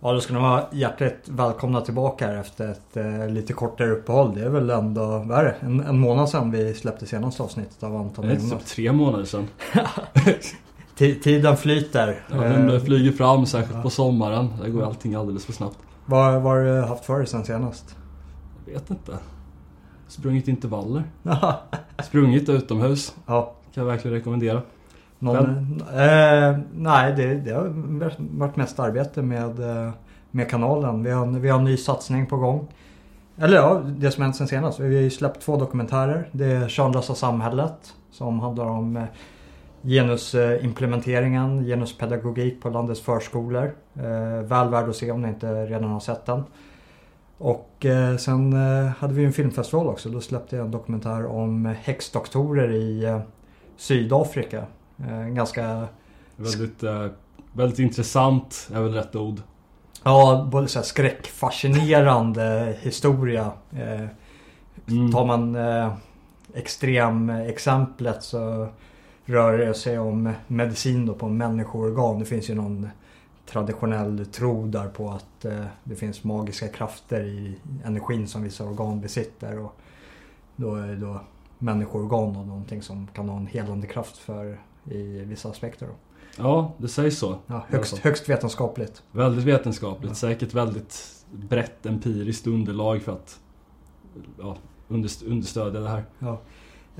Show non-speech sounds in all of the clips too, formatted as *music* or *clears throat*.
Ja, då ska ni vara hjärtligt välkomna tillbaka här efter ett eh, lite kortare uppehåll. Det är väl ändå, vad är det? En, en månad sedan vi släppte senaste avsnittet av Anton Det är typ tre månader sedan. *laughs* Ti- Tiden flyter. Ja, den Eh, flyger fram, särskilt på sommaren. Där går allting alldeles för snabbt. vad har du haft för dig sen senast? Jag vet inte. Sprungit intervaller. *laughs* Sprungit utomhus. ja, Kan jag verkligen rekommendera någon, eh, nej, det, det har varit mest arbete med, eh, med kanalen. Vi har, vi har en ny satsning på gång. Eller ja, det som hänt sen senast. Vi har ju släppt två dokumentärer. Det är Könlösa samhället som handlar om eh, genusimplementeringen, genuspedagogik på landets förskolor. Eh, väl värd att se om ni inte redan har sett den. Och eh, sen eh, hade vi en filmfestival också. Då släppte jag en dokumentär om eh, häxdoktorer i eh, Sydafrika. Eh, ganska, Väldigt, eh, väldigt intressant är väl rätt ord. ja, både så här skräckfascinerande *laughs* historia. Eh, Mm. Tar man extremexemplet så rör det sig om medicin då på människoorgan. Det finns ju någon traditionell tro där på att eh, det finns magiska krafter i energin som vissa organ besitter. Och då är då människoorgan då någonting som kan ha en helande kraft för i vissa aspekter. Då. Ja, det sägs så. Ja, högst, högst vetenskapligt. Väldigt vetenskapligt. Ja. Säkert väldigt brett empiriskt underlag för att ja, underst- understödja det här. Ja.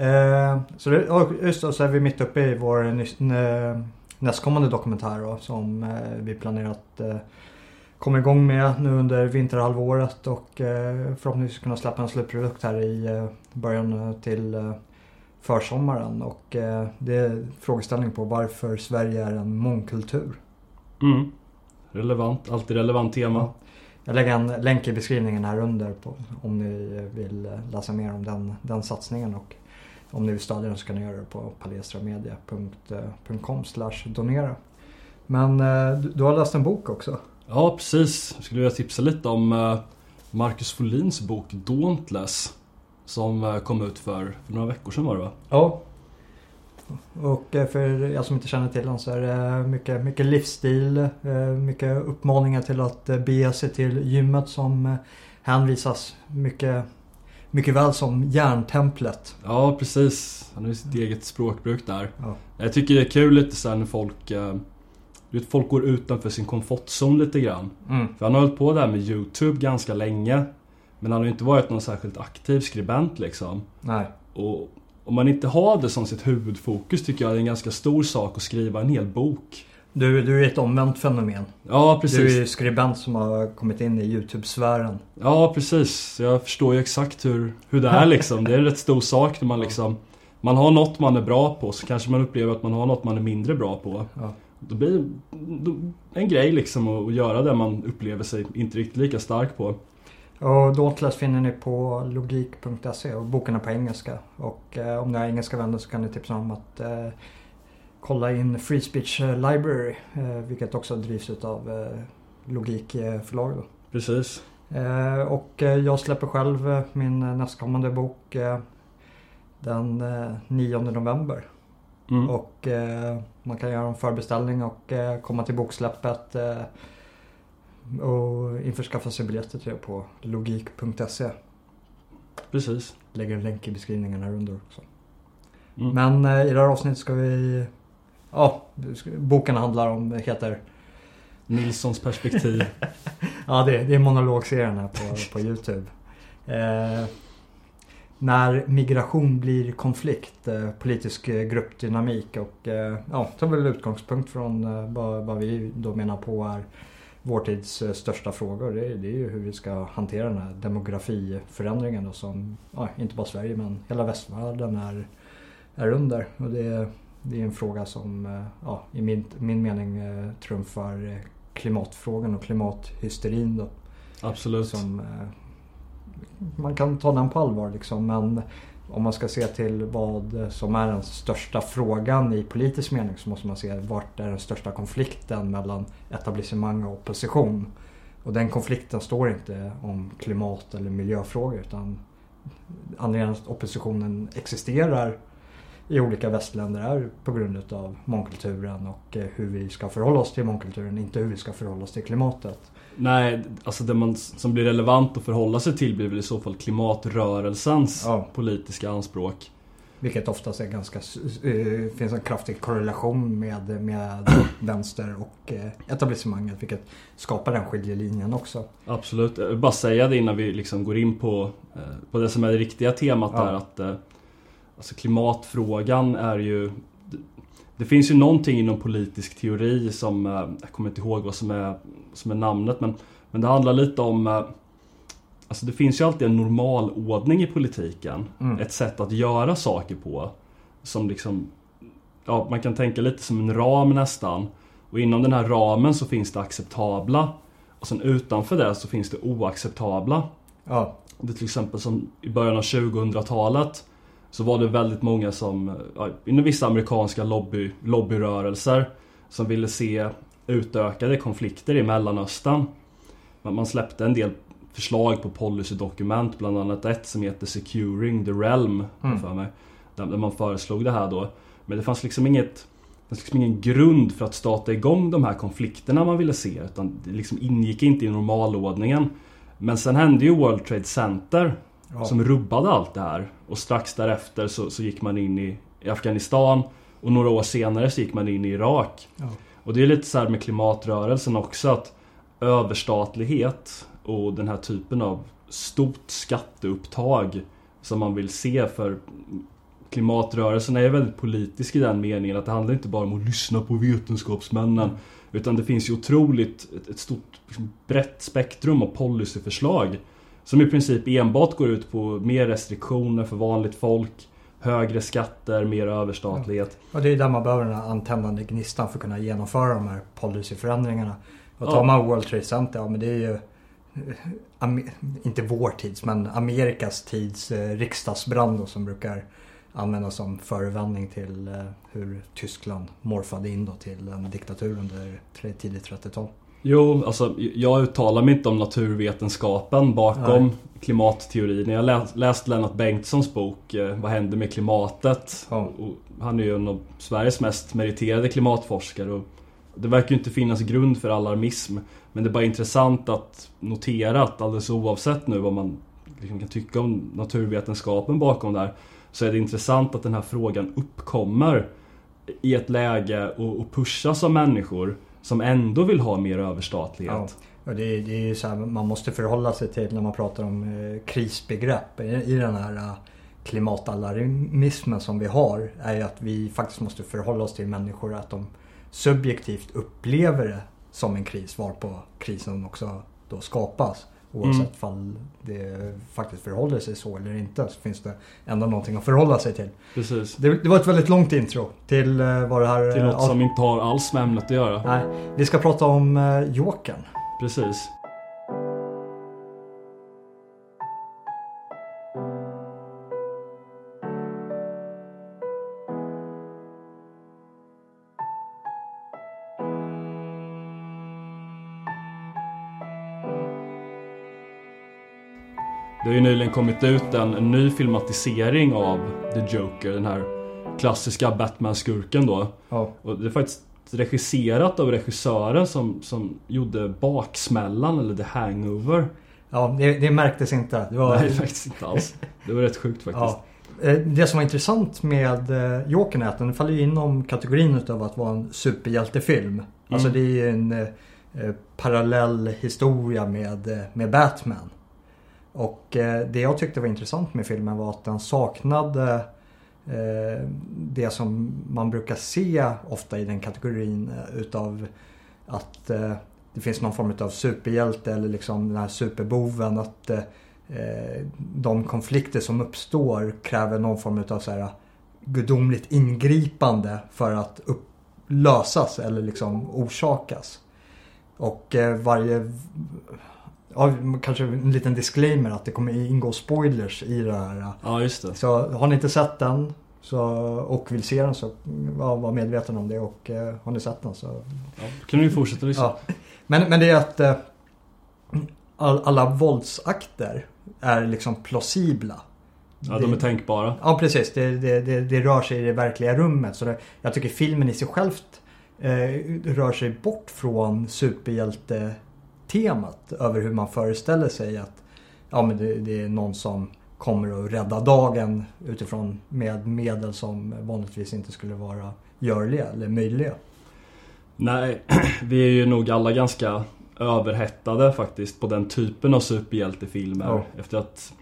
Eh, så det, just då så är vi mitt uppe i vår nästkommande dokumentär då, som eh, vi planerar att eh, komma igång med nu under vinterhalvåret och eh, förhoppningsvis kunna släppa en slutprodukt här i eh, början eh, till eh, försommaren. Och eh, det är frågeställning på varför Sverige är en mångkultur. Mm. Relevant, alltid relevant tema. Jag lägger en länk i beskrivningen här under på, om ni vill eh, läsa mer om den, den satsningen. Och om ni vill stödja den så kan ni göra det på palestramedia.com donera. Men eh, du, du har läst en bok också. Ja, precis. Jag skulle vilja tipsa lite om eh, Marcus Folins bok Dauntless. Som eh, kom ut för, för några veckor sedan var det va? Ja. Och eh, för er som inte känner till den så är det mycket, mycket livsstil, eh, mycket uppmaningar till att bege sig till gymmet som hänvisas mycket, mycket väl som järntemplet. Ja, precis. Han har sitt eget språkbruk där. Ja. Jag tycker det är kul lite sen när folk... Du vet, folk går utanför sin komfortzon lite grann. Mm. För han har hållit på där med YouTube ganska länge. Men han har ju inte varit någon särskilt aktiv skribent liksom. Nej. Och om man inte har det som sitt huvudfokus tycker jag det är en ganska stor sak att skriva en hel bok. Du, du är ett omvänt fenomen. Ja, Du precis. är ju skribent som har kommit in i YouTube-sfären. Ja, precis. Jag förstår ju exakt hur, hur det är *laughs* liksom. Det är en rätt stor sak när man liksom... Man har något man är bra på, så kanske man upplever att man har något man är mindre bra på. Ja. Då blir det en grej liksom att att göra det man upplever sig inte riktigt lika stark på. Och Dauntless finner ni på logik.se och boken är på engelska. Och eh, om ni har engelska vänner så kan ni tipsa om att eh, kolla in Free Speech eh, Library. Eh, vilket också drivs av eh, Logik eh. Precis. Eh, och jag släpper själv min nästkommande bok den eh, 9 november. Mm. Och man kan göra en förbeställning och komma till boksläppet. Eh, och införskaffa sig biljetter till det på logik.se. Precis. Lägger en länk i beskrivningen här under också. Mm. Men eh, i det här avsnittet ska vi... Ja, boken handlar om, heter... Nilssons perspektiv. *laughs* Ja, det, det är monologserien här på, på Youtube. Eh, när migration blir konflikt, eh, politisk eh, gruppdynamik och eh, ja, tar väl utgångspunkt från eh, vad, vad vi då menar på är vår tids eh, största frågor. Det, är- det är ju hur vi ska hantera den här demografiförändringen då som ja, inte bara Sverige men hela västvärlden är, är under. Och det, det är en fråga som eh, ja, i min, min mening eh, trumfar klimatfrågan och klimathysterin då. Absolut. Som, man kan ta den på allvar liksom men om man ska se till vad som är den största frågan i politisk mening så måste man se vart är den största konflikten mellan etablissemang och opposition. Och den konflikten står inte om klimat eller miljöfrågor utan anledningen att oppositionen existerar i olika västländer är på grund utav mångkulturen och eh, hur vi ska förhålla oss till mångkulturen, inte hur vi ska förhålla oss till klimatet. Nej, alltså det man, som blir relevant att förhålla sig till blir väl i så fall klimatrörelsens Ja. politiska anspråk. Vilket oftast är ganska, eh, finns en kraftig korrelation med, med *clears throat* vänster och eh, etablissemanget vilket skapar den skiljelinjen också. Absolut. Jag vill bara säga det innan vi liksom går in på, eh, på det som är det riktiga temat Ja. där att eh, alltså klimatfrågan är ju det, finns ju någonting inom politisk teori som, eh, jag kommer inte ihåg vad som är, som är namnet men, men det handlar lite om eh, Alltså det finns ju alltid en normalordning i politiken. Mm. Ett sätt att göra saker på. Som liksom Ja, man kan tänka lite som en ram nästan. Och inom den här ramen så finns det acceptabla. Och sen utanför det så finns det oacceptabla. Ja, Det är till exempel som i början av 2000-talet så var det väldigt många som, inom vissa amerikanska lobby, lobbyrörelser som ville se utökade konflikter i Mellanöstern. Man släppte en del förslag på policydokument, bland annat ett som heter Securing the Realm, Mm. för mig. Där där man föreslog det här då. Men det fanns liksom inget det fanns liksom ingen grund för att starta igång de här konflikterna man ville se. Utan det liksom ingick inte i normalordningen. Men sen hände ju World Trade Center ja. som rubbade allt det här. Och strax därefter så, så gick man in i, i Afghanistan. Och några år senare så gick man in i Irak. Ja. Och det är lite så här med klimatrörelsen också att överstatlighet och den här typen av stort skatteupptag som man vill se för klimatrörelsen är väldigt politisk i den meningen att det handlar inte bara om att lyssna på vetenskapsmännen utan det finns ju otroligt ett, ett stort liksom, brett spektrum av policyförslag som i princip enbart går ut på mer restriktioner för vanligt folk högre skatter, mer överstatlighet. Och det är där man behöver den här antändande gnistan för att kunna genomföra de här policyförändringarna. Och Ja. tar man World Trade Center, ja men det är ju eh, inte vår tids men Amerikas tids eh, riksdagsbrand då, som brukar användas som förevändning till eh, hur Tyskland morfade in då till en diktatur under tidigt 30-tal. Jo, alltså jag uttalar mig inte om naturvetenskapen bakom Nej. klimatteorin. Jag har läst, läst Lennart Bengtssons bok eh, Vad händer med klimatet? Ja. Han är ju en av Sveriges mest meriterade klimatforskare. Och det verkar ju inte finnas grund för alarmism. Men det är bara intressant att notera att alldeles oavsett nu vad man liksom kan tycka om naturvetenskapen bakom det här. Så är det intressant att den här frågan uppkommer i ett läge och, och pushas av människor som ändå vill ha mer överstatlighet. Ja. Och det, det är ju så här, man måste förhålla sig till när man pratar om eh, krisbegrepp i, i den här eh, klimatalarmismen som vi har. Är ju att vi faktiskt måste förhålla oss till människor att de subjektivt upplever det som en kris varpå krisen också då skapas. Oavsett Mm. fall det faktiskt förhåller sig så eller inte så finns det ändå någonting att förhålla sig till. Precis. Det, det var ett väldigt långt intro till eh, vad det här... Till eh, något som inte har alls med ämnet att göra. Nej, vi ska prata om eh, Jokern. Precis. Det har ju nyligen kommit ut en, en ny filmatisering av The Joker, den här klassiska Batman-skurken då. Ja. Och det är faktiskt regisserat av regissören som, som gjorde Baksmällan eller The Hangover. Ja, det, det märktes inte. Det var, Nej, faktiskt inte alls. Det var rätt sjukt faktiskt. ja. Eh, Det som var intressant med eh, Jokern är att den faller inom kategorin utav att vara en superhjältefilm. Alltså det är ju en eh, eh, parallell historia med, med Batman. Och eh, det jag tyckte var intressant med filmen var att den saknade eh, det som man brukar se ofta i den kategorin eh, utav att eh, det finns någon form av superhjälte eller liksom den här superboven. Att eh, eh de konflikter som uppstår kräver någon form av så här eh, gudomligt ingripande för att upp, lösas eller liksom orsakas. Och eh, varje... Ja, kanske en liten disclaimer att det kommer ingå spoilers i det här. Ja, just det. Så har ni inte sett den så, och vill se den så ja, var medveten om det och eh, har ni sett den så Ja, kan vi fortsätta lyssna. Ja. Men, men det är att eh, all, alla våldsakter är liksom plausibla. Ja, de är tänkbara. Ja, precis. Det, det, det, det rör sig i det verkliga rummet. Så det, jag tycker filmen i sig självt eh, rör sig bort från superhjältetemat. Över hur man föreställer sig att ja, men det, det är någon som kommer att rädda dagen utifrån med medel som vanligtvis inte skulle vara görliga eller möjliga. Nej, *clears throat* vi är ju nog alla ganska överhettade faktiskt på den typen av superhjältefilmer. Ja. Efter att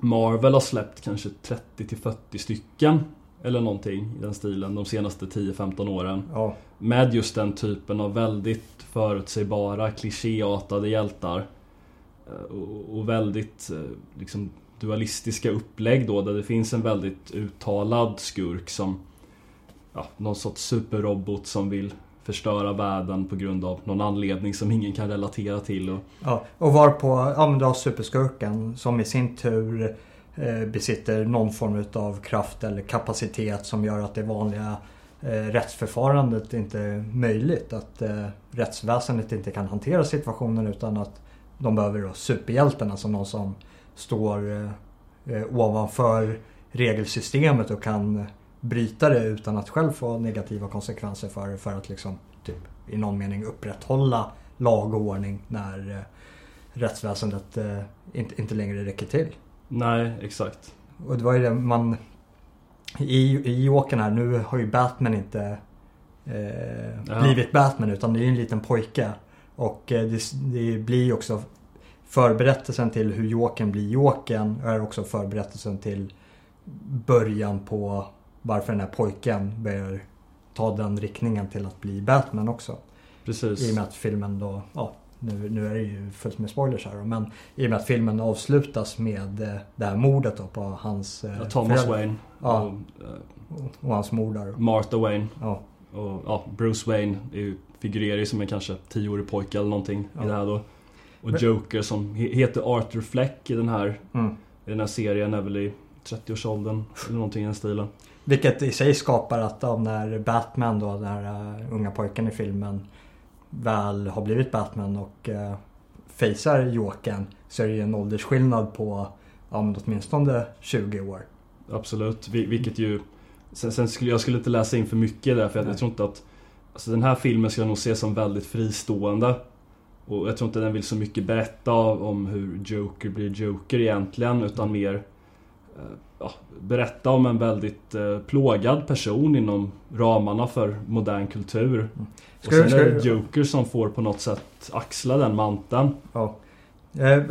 Marvel har släppt kanske 30 till 40 stycken eller någonting i den stilen de senaste 10-15 åren. Ja, med just den typen av väldigt förutsägbara, klichéartade hjältar. Eh, och, väldigt eh, liksom, dualistiska upplägg då där det finns en väldigt uttalad skurk som ja, någon sorts superrobot som vill förstöra världen på grund av någon anledning som ingen kan relatera till. Och, ja. Och varpå, ja men superskurken som i sin tur eh, besitter någon form av kraft eller kapacitet som gör att det vanliga eh, rättsförfarandet inte är möjligt. Att eh, rättsväsendet inte kan hantera situationen utan att de behöver då superhjältarna som någon som står eh, eh, ovanför regelsystemet och kan bryta det utan att själv få negativa konsekvenser för det för att liksom typ, i någon mening upprätthålla lag och ordning när eh, rättsväsendet eh, inte, inte längre räcker till. nej, exakt. Och det var ju det man... I, i Jokern här, nu har ju Batman inte eh, Ja. blivit Batman utan det är ju en liten pojke. Och eh, det, det blir ju också förberättelsen till hur Jokern blir Jokern är också förberättelsen till början på varför den här pojken börjar ta den riktningen till att bli Batman också. Precis. I och med att filmen då, ja nu, nu är det ju fullt med spoilers här men i och med att filmen avslutas med eh, det här mordet då på hans eh, Ja, Thomas föräldrar Wayne Ja. och eh, och hans mor där. Martha Wayne. Ja, Och ja, Bruce Wayne är ju, figurerar ju som en kanske 10-årig pojke eller någonting Ja. i det här då. Och Men- Joker som he- heter Arthur Fleck i den här, mm. i den här serien är väl i 30-årsåldern eller någonting i den stilen. Vilket i sig skapar att när Batman då, den här eh, unga pojken i filmen väl har blivit Batman och uh, facear Jokern så är det ju en åldersskillnad på ja, men åtminstone 20 år. Absolut, Vi- vilket ju... Sen, sen skulle jag skulle inte läsa in för mycket där för jag, jag tror inte att... Alltså den här filmen ska jag nog se som väldigt fristående. Och jag tror inte den vill så mycket berätta om hur Joker blir Joker egentligen utan mer eh, ja, berätta om en väldigt eh, plågad person inom ramarna för modern kultur. Och Ska du- sen är det Joker som får på något sätt axla den manteln. Ja. Eh,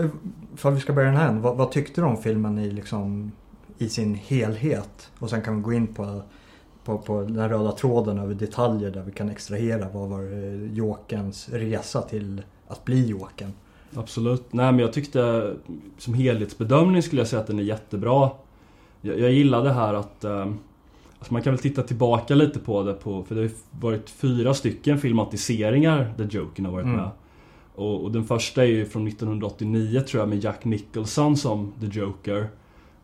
för att vi ska börja den här vad, vad tyckte du om filmen i, liksom, i sin helhet? Och sen kan vi gå in på, på, på den röda tråden över detaljer där vi kan extrahera vad var eh, Jokerns resa till att bli Jokern. Absolut. Nej men jag tyckte som helhetsbedömning skulle jag säga att den är jättebra. Jag, jag gillar det här att eh, alltså man kan väl titta tillbaka lite på det på, för det har varit fyra stycken filmatiseringar där Jokern har varit Mm. med. Och, och den första är ju från 1989 tror jag med Jack Nicholson som The Joker.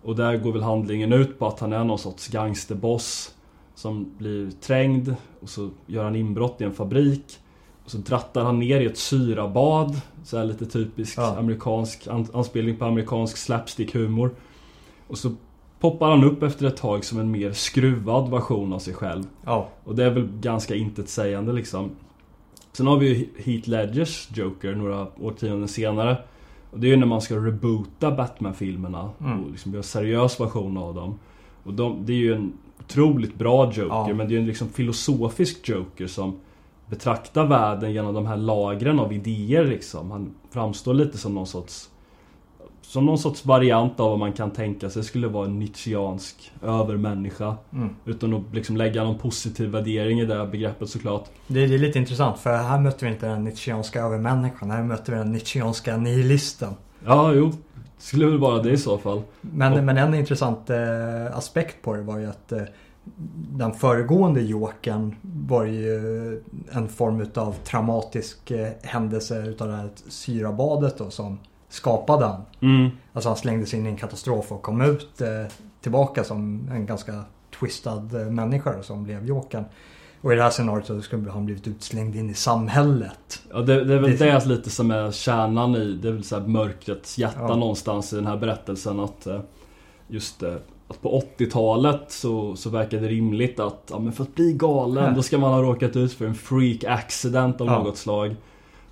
Och där går väl handlingen ut på att han är någon sorts gangsterboss som blir trängd och så gör han inbrott i en fabrik. Och så drattar han ner i ett syrabad. Så här lite typisk Ja. amerikansk an- anspelning på amerikansk slapstick-humor. Och så poppar han upp efter ett tag som en mer skruvad version av sig själv. Ja, Och det är väl ganska intetsägande liksom. Sen har vi ju Heath Ledgers Joker några årtionden senare. Och det är ju när man ska reboota Batman-filmerna Mm. och liksom göra en seriös version av dem. Och de, det är ju en otroligt bra Joker, Ja. men det är ju en liksom filosofisk Joker som betraktar världen genom de här lagren av idéer liksom. Han framstår lite som någon sorts som någon sorts variant av vad man kan tänka sig skulle vara en Nietzscheansk övermänniska. mm. Utan att liksom lägga någon positiv värdering i det här begreppet såklart. det, det är lite intressant för här möter vi inte den nietzscheanska övermänniskan. Här möter vi den nietzscheanska nihilisten. Ja, jo. Skulle väl vara det i så fall. Men, Och- men en intressant eh, aspekt på det var ju att eh, den föregående Jokern var ju en form utav traumatisk eh, händelse utav det här syrabadet då som skapade han. Mm. Alltså han slängdes in i en katastrof och kom ut eh, tillbaka som en ganska twistad eh, människa som blev Jokern. Och i det här scenariot så skulle han blivit utslängd in i samhället. Ja, det, det är väl Det- det, lite som är kärnan i, det är väl så här mörkrets hjärta Ja. någonstans i den här berättelsen att just att på 80-talet så, så verkade det rimligt att ja, men för att bli galen då ska man ha råkat ut för en freak accident av Ja. något slag.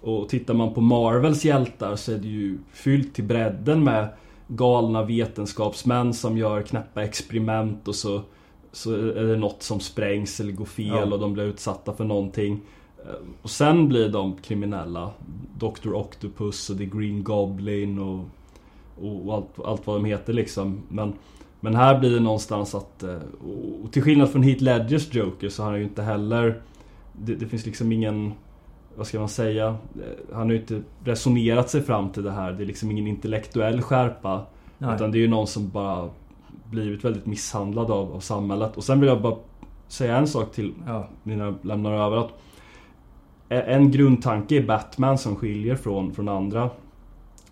Och tittar man på Marvels hjältar så är det ju fyllt till bredden med galna vetenskapsmän som gör knäppa experiment och så, så är det något som sprängs eller går fel Ja. och de blir utsatta för någonting. Eh, Och sen blir de kriminella. Dr. Octopus och The Green Goblin och, och allt, allt vad de heter liksom. Men, men här blir det någonstans att... eh, Och till skillnad från Heath Ledgers Joker så har han ju inte heller... Det, det finns liksom ingen... Vad ska man säga? Eh, Han har ju inte resonerat sig fram till det här. Det är liksom ingen intellektuell skärpa. Nej. Utan det är ju någon som bara blivit väldigt misshandlad av, av samhället. Och sen vill jag bara säga en sak till Ja. innan jag lämnar över att en grundtanke i Batman som skiljer från, från andra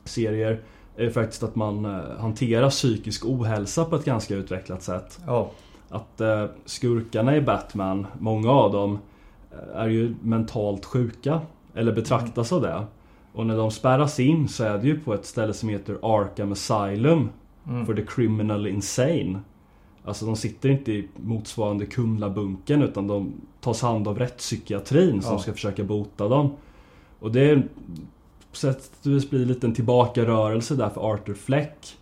serier är faktiskt att man eh, hanterar psykisk ohälsa på ett ganska utvecklat sätt. Ja. Att eh, skurkarna i Batman, många av dem, eh, är ju mentalt sjuka. Eller betraktas av det. Och när de spärras in så är det ju på ett ställe som heter Arkham Asylum. Mm. For the criminally insane. Alltså de sitter inte i motsvarande Kumlabunkern utan de tas hand av rättspsykiatrin som Ja. ska försöka bota dem. Och det är sätt och vis blir det lite en tillbakarörelse där för Arthur Fleck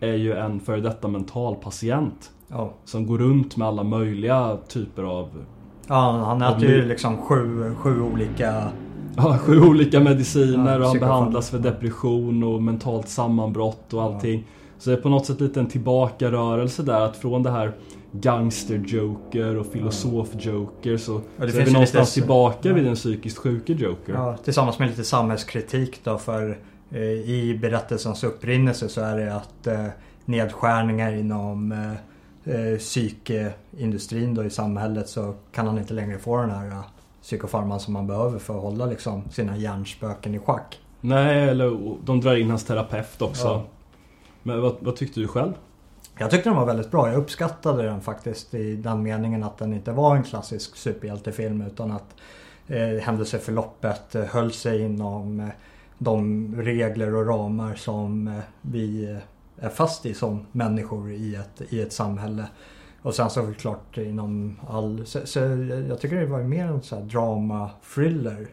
är ju en före detta mentalpatient. Ja. Som går runt med alla möjliga typer av ja, han Av äter ju liksom sju, sju olika... *laughs* Ja, sju olika mediciner Ja, och han behandlas för depression och mentalt sammanbrott och allting. Så det är på något sätt lite en tillbakarörelse där att från det här Gangster-Joker och filosof-Joker så, Ja, det så är vi någonstans lite- tillbaka Ja. vid den psykiskt sjuke Joker. Ja, tillsammans med lite samhällskritik då för eh, i berättelsens upprinnelse så är det att eh, nedskärningar inom eh, eh, psykeindustrin då i samhället så kan han inte längre få den här eh, psykofarman som man behöver för att hålla liksom sina hjärnspöken i schack. Nej, eller de drar in hans terapeut också. Ja. Men vad, vad tyckte du själv? Jag tyckte den var väldigt bra. Jag uppskattade den faktiskt i den meningen att den inte var en klassisk superhjältefilm utan att eh, händelseförloppet eh, höll sig inom eh, de regler och ramar som eh, vi eh, är fast i som människor i ett, i ett samhälle. Och sen så klart inom all... Så, så jag tycker det var mer en så drama-thriller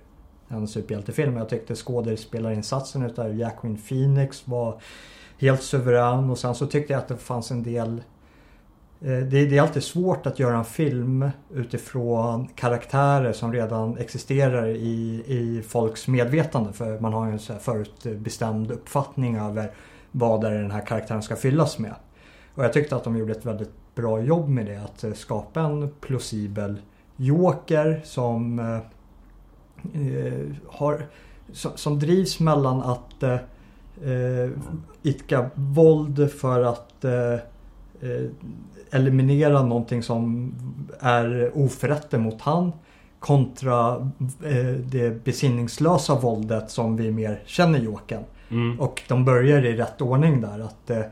än superhjältefilm. Jag tyckte skådespelarinsatsen utav Jacqueline Phoenix var helt suverän och sen så tyckte jag att det fanns en del eh, det, är alltid svårt att göra en film utifrån karaktärer som redan existerar i, i folks medvetande. För man har ju en så här förutbestämd uppfattning över vad är den här karaktären ska fyllas med. Och jag tyckte att de gjorde ett väldigt bra jobb med det. Att eh, skapa en plausibel Joker som eh, eh, har, som, som drivs mellan att eh, eh, idka våld för att eh, eh, eliminera någonting som är oförrätter mot han kontra eh, det besinningslösa våldet som vi mer känner Jokern. Mm. Och de börjar i rätt ordning där. Att eh,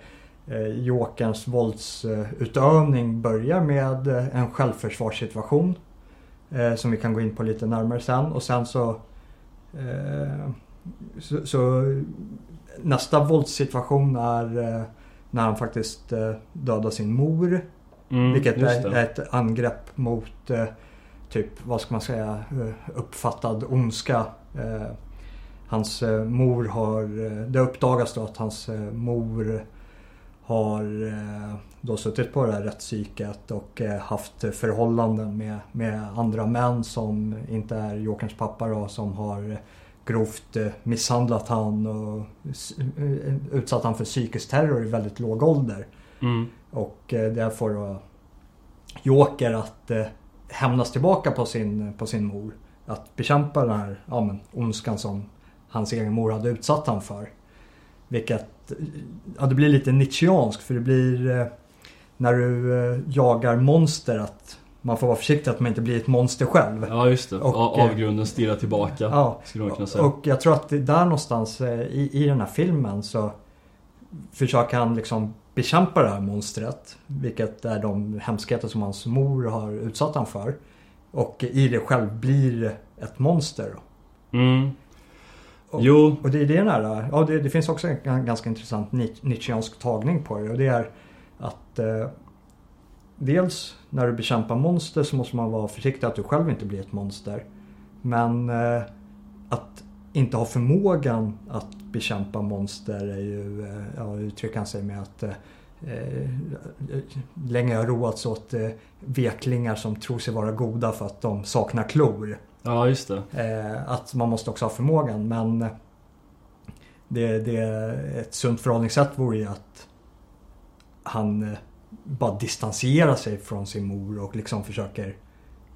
eh, Jokerns våldsutövning börjar med eh, en självförsvarssituation. Eh, som vi kan gå in på lite närmare sen. Och sen så, eh, så, så nästa våldssituation är eh, när han faktiskt eh, dödar sin mor. Mm, Vilket är, ett angrepp mot eh, typ, vad ska man säga, uppfattad ondska. Hans mor har, det uppdagas då att hans mor har då suttit på det här rättspsyket och haft förhållanden med, med andra män som inte är Jokerns pappa då, som har grovt eh, misshandlat han och eh, utsatt han för psykisk terror i väldigt låg ålder. Mm. Och eh, det får då Joker att hämnas tillbaka på sin, på sin mor. Att bekämpa den här ja, men, ondskan som hans egen mor hade utsatt han för. Vilket, ja det blir lite Nietzscheanskt för det blir när du jagar monster att man får vara försiktig att man inte blir ett monster själv. Ja, just det. Och, eh, Avgrunden stirrar tillbaka. Ja, Skulle man kunna säga. och jag tror att där någonstans eh, i, i den här filmen så försöker han liksom bekämpa det här monstret. Vilket är de hemskheter som hans mor har utsatt han för. Och i det själv blir ett monster. Mm. Och, Jo, och det är det här, ja det, det finns också en ganska intressant Ni- Nietzscheansk tagning på det. Och det är att eh, dels när du bekämpar monster så måste man vara försiktig att du själv inte blir ett monster. Men eh, att inte ha förmågan att bekämpa monster är ju, eh, ja uttrycker han sig med att eh, eh, länge har roats åt eh, veklingar som tror sig vara goda för att de saknar klor. Ja, just det. Eh, att man måste också ha förmågan men det, det, ett sunt förhållningssätt vore ju att han eh, bara distanserar sig från sin mor och liksom försöker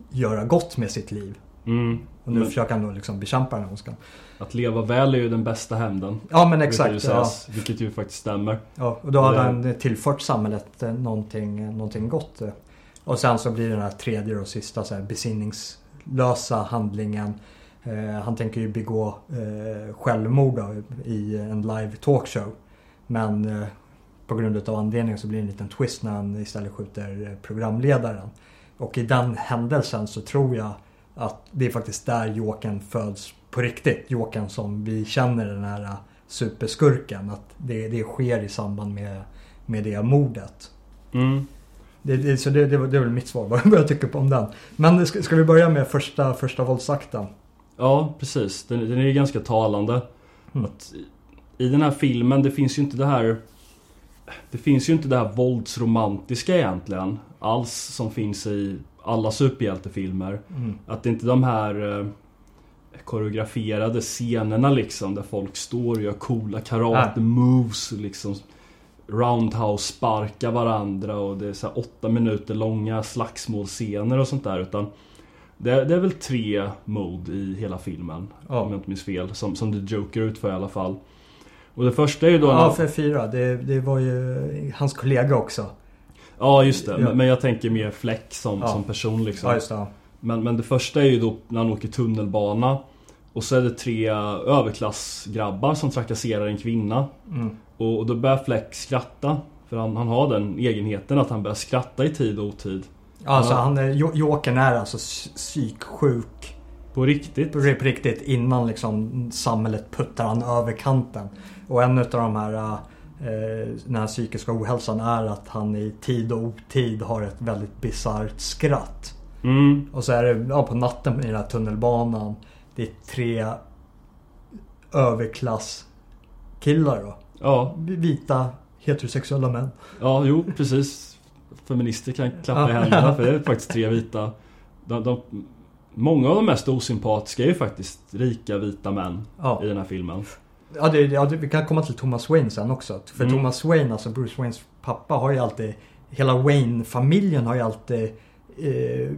göra gott med sitt liv. Mm. Och nu Men- försöker han då liksom bekämpa den här ondskan. Att leva väl är ju den bästa hämnden. Ja men exakt. Ja. sägas, Vilket ju faktiskt stämmer. Ja, och då Det- han tillfört samhället eh, någonting, någonting gott. eh. Och sen så blir det den här tredje och sista så här besinningslösa handlingen. Eh, han tänker ju begå eh, självmord då, i en live talkshow. Men eh, på grund av anledningen så blir det en liten twist när han istället skjuter eh, programledaren. Och i den händelsen så tror jag att det är faktiskt där Jokern föds på riktigt. Jokern som vi känner den här eh, superskurken. Att det, det sker i samband med, med det mordet. Mm. Det, det, så det, det, det är väl mitt svar *laughs* vad jag tycker på om den. Men ska, ska vi börja med första, första våldsakten? Ja, precis. Den, den är ju ganska talande. Mm. Att I den här filmen, det finns ju inte det här... Det finns ju inte det här våldsromantiska egentligen. Alls som finns i alla superhjältefilmer. Mm. Att det inte är de här eh, koreograferade scenerna liksom där folk står och gör coola karate-moves och liksom roundhouse sparkar varandra och det är så åtta minuter långa slagsmålscener och sånt där utan det, det är väl tre mode i hela filmen Ja. om jag inte minns fel som, som det Joker ut för i alla fall. Och det första är ju då Ja, för fyra. Det, det var ju hans kollega också. ja just det, Ja. men jag tänker mer Fleck som, Ja. som person liksom. Ja, just det. Men, men det första är ju då när han åker tunnelbana Och så är det tre överklassgrabbar som trakasserar en kvinna Mm. Och, och då börjar Fleck skratta För han, han har den egenheten att han börjar skratta i tid och otid Alltså han är, Jo- Jokern är alltså psy- psyksjuk På riktigt på på riktigt innan liksom samhället puttar han över kanten. Och en av de här eh, den här psykiska ohälsan är att han i tid och otid har ett väldigt bisarrt skratt. mm, Och så är det ja, på natten i den här tunnelbanan. Det är tre överklasskillar då. Ja, Vita heterosexuella män. ja jo precis Feminister kan klappa i händerna för det är *laughs* faktiskt tre vita de, de, Många av de mest osympatiska är ju faktiskt rika vita män Ja. i den här filmen Ja, det, ja det, vi kan komma till Thomas Wayne sen också. För Mm. Thomas Wayne, alltså Bruce Waynes pappa, har ju alltid... Hela Wayne-familjen har ju alltid eh,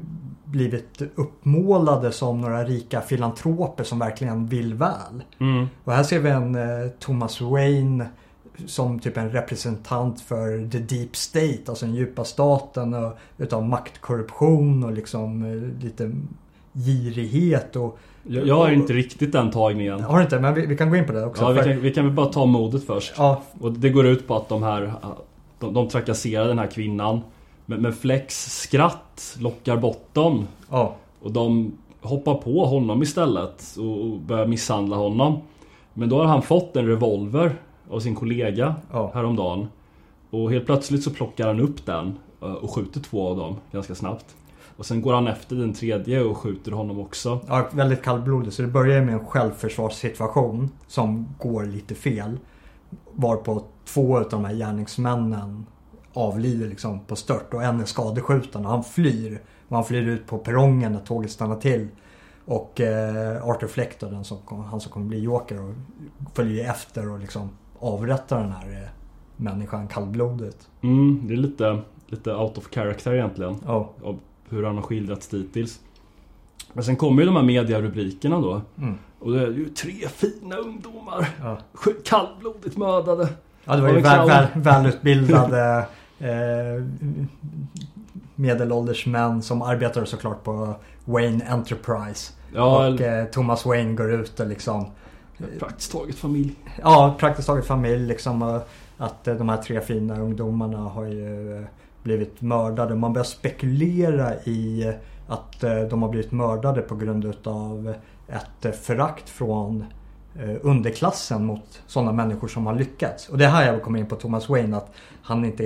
blivit uppmålade som några rika filantroper som verkligen vill väl. mm. Och här ser vi en eh, Thomas Wayne som typ en representant för the deep state, alltså den djupa staten och utav maktkorruption och liksom eh, lite girighet och... Jag, jag har inte riktigt den tagningen Har du inte? Men vi, vi kan gå in på det också. Ja, vi för- kan, vi kan väl bara ta modet först. ja, Och det går ut på att de här De, de trakasserar den här kvinnan Men, men Flex skratt lockar bort dem ja. Och de hoppar på honom istället och, och börjar misshandla honom Men då har han fått en revolver av sin kollega Ja. häromdagen Och helt plötsligt så plockar han upp den eh, och skjuter två av dem ganska snabbt Och sen går han efter den tredje och skjuter honom också Ja, väldigt kallblodig. Så det börjar med en självförsvarssituation som går lite fel. Varpå två av de här gärningsmännen avlider liksom på stört och en är skadeskjuten och han flyr. Och han flyr ut på perrongen när tåget stannar till. Och eh, Arthur Fleck då, den som, han som kommer bli Joker och följer efter och liksom avrättar den här eh, människan kallblodigt. mm, Det är lite, lite out of character egentligen Ja. Hur han har skildrats dittills. Men sen kommer ju de här mediarubrikerna då. Mm. Och det är ju tre fina ungdomar. Ja. Kallblodigt mördade. Ja, det var ju väl, väl, välutbildade *laughs* eh, medelålders män som arbetar såklart på Wayne Enterprise. Ja, och eh, Thomas Wayne går ut och liksom praktiskt taget familj. Ja, praktiskt taget familj liksom. Att eh, de här tre fina ungdomarna har ju eh, blivit mördade. Man börjar spekulera i att eh, de har blivit mördade på grund utav ett eh, förakt från eh, underklassen mot sådana människor som har lyckats. Och det är här jag kommer in på Thomas Wayne. Att han inte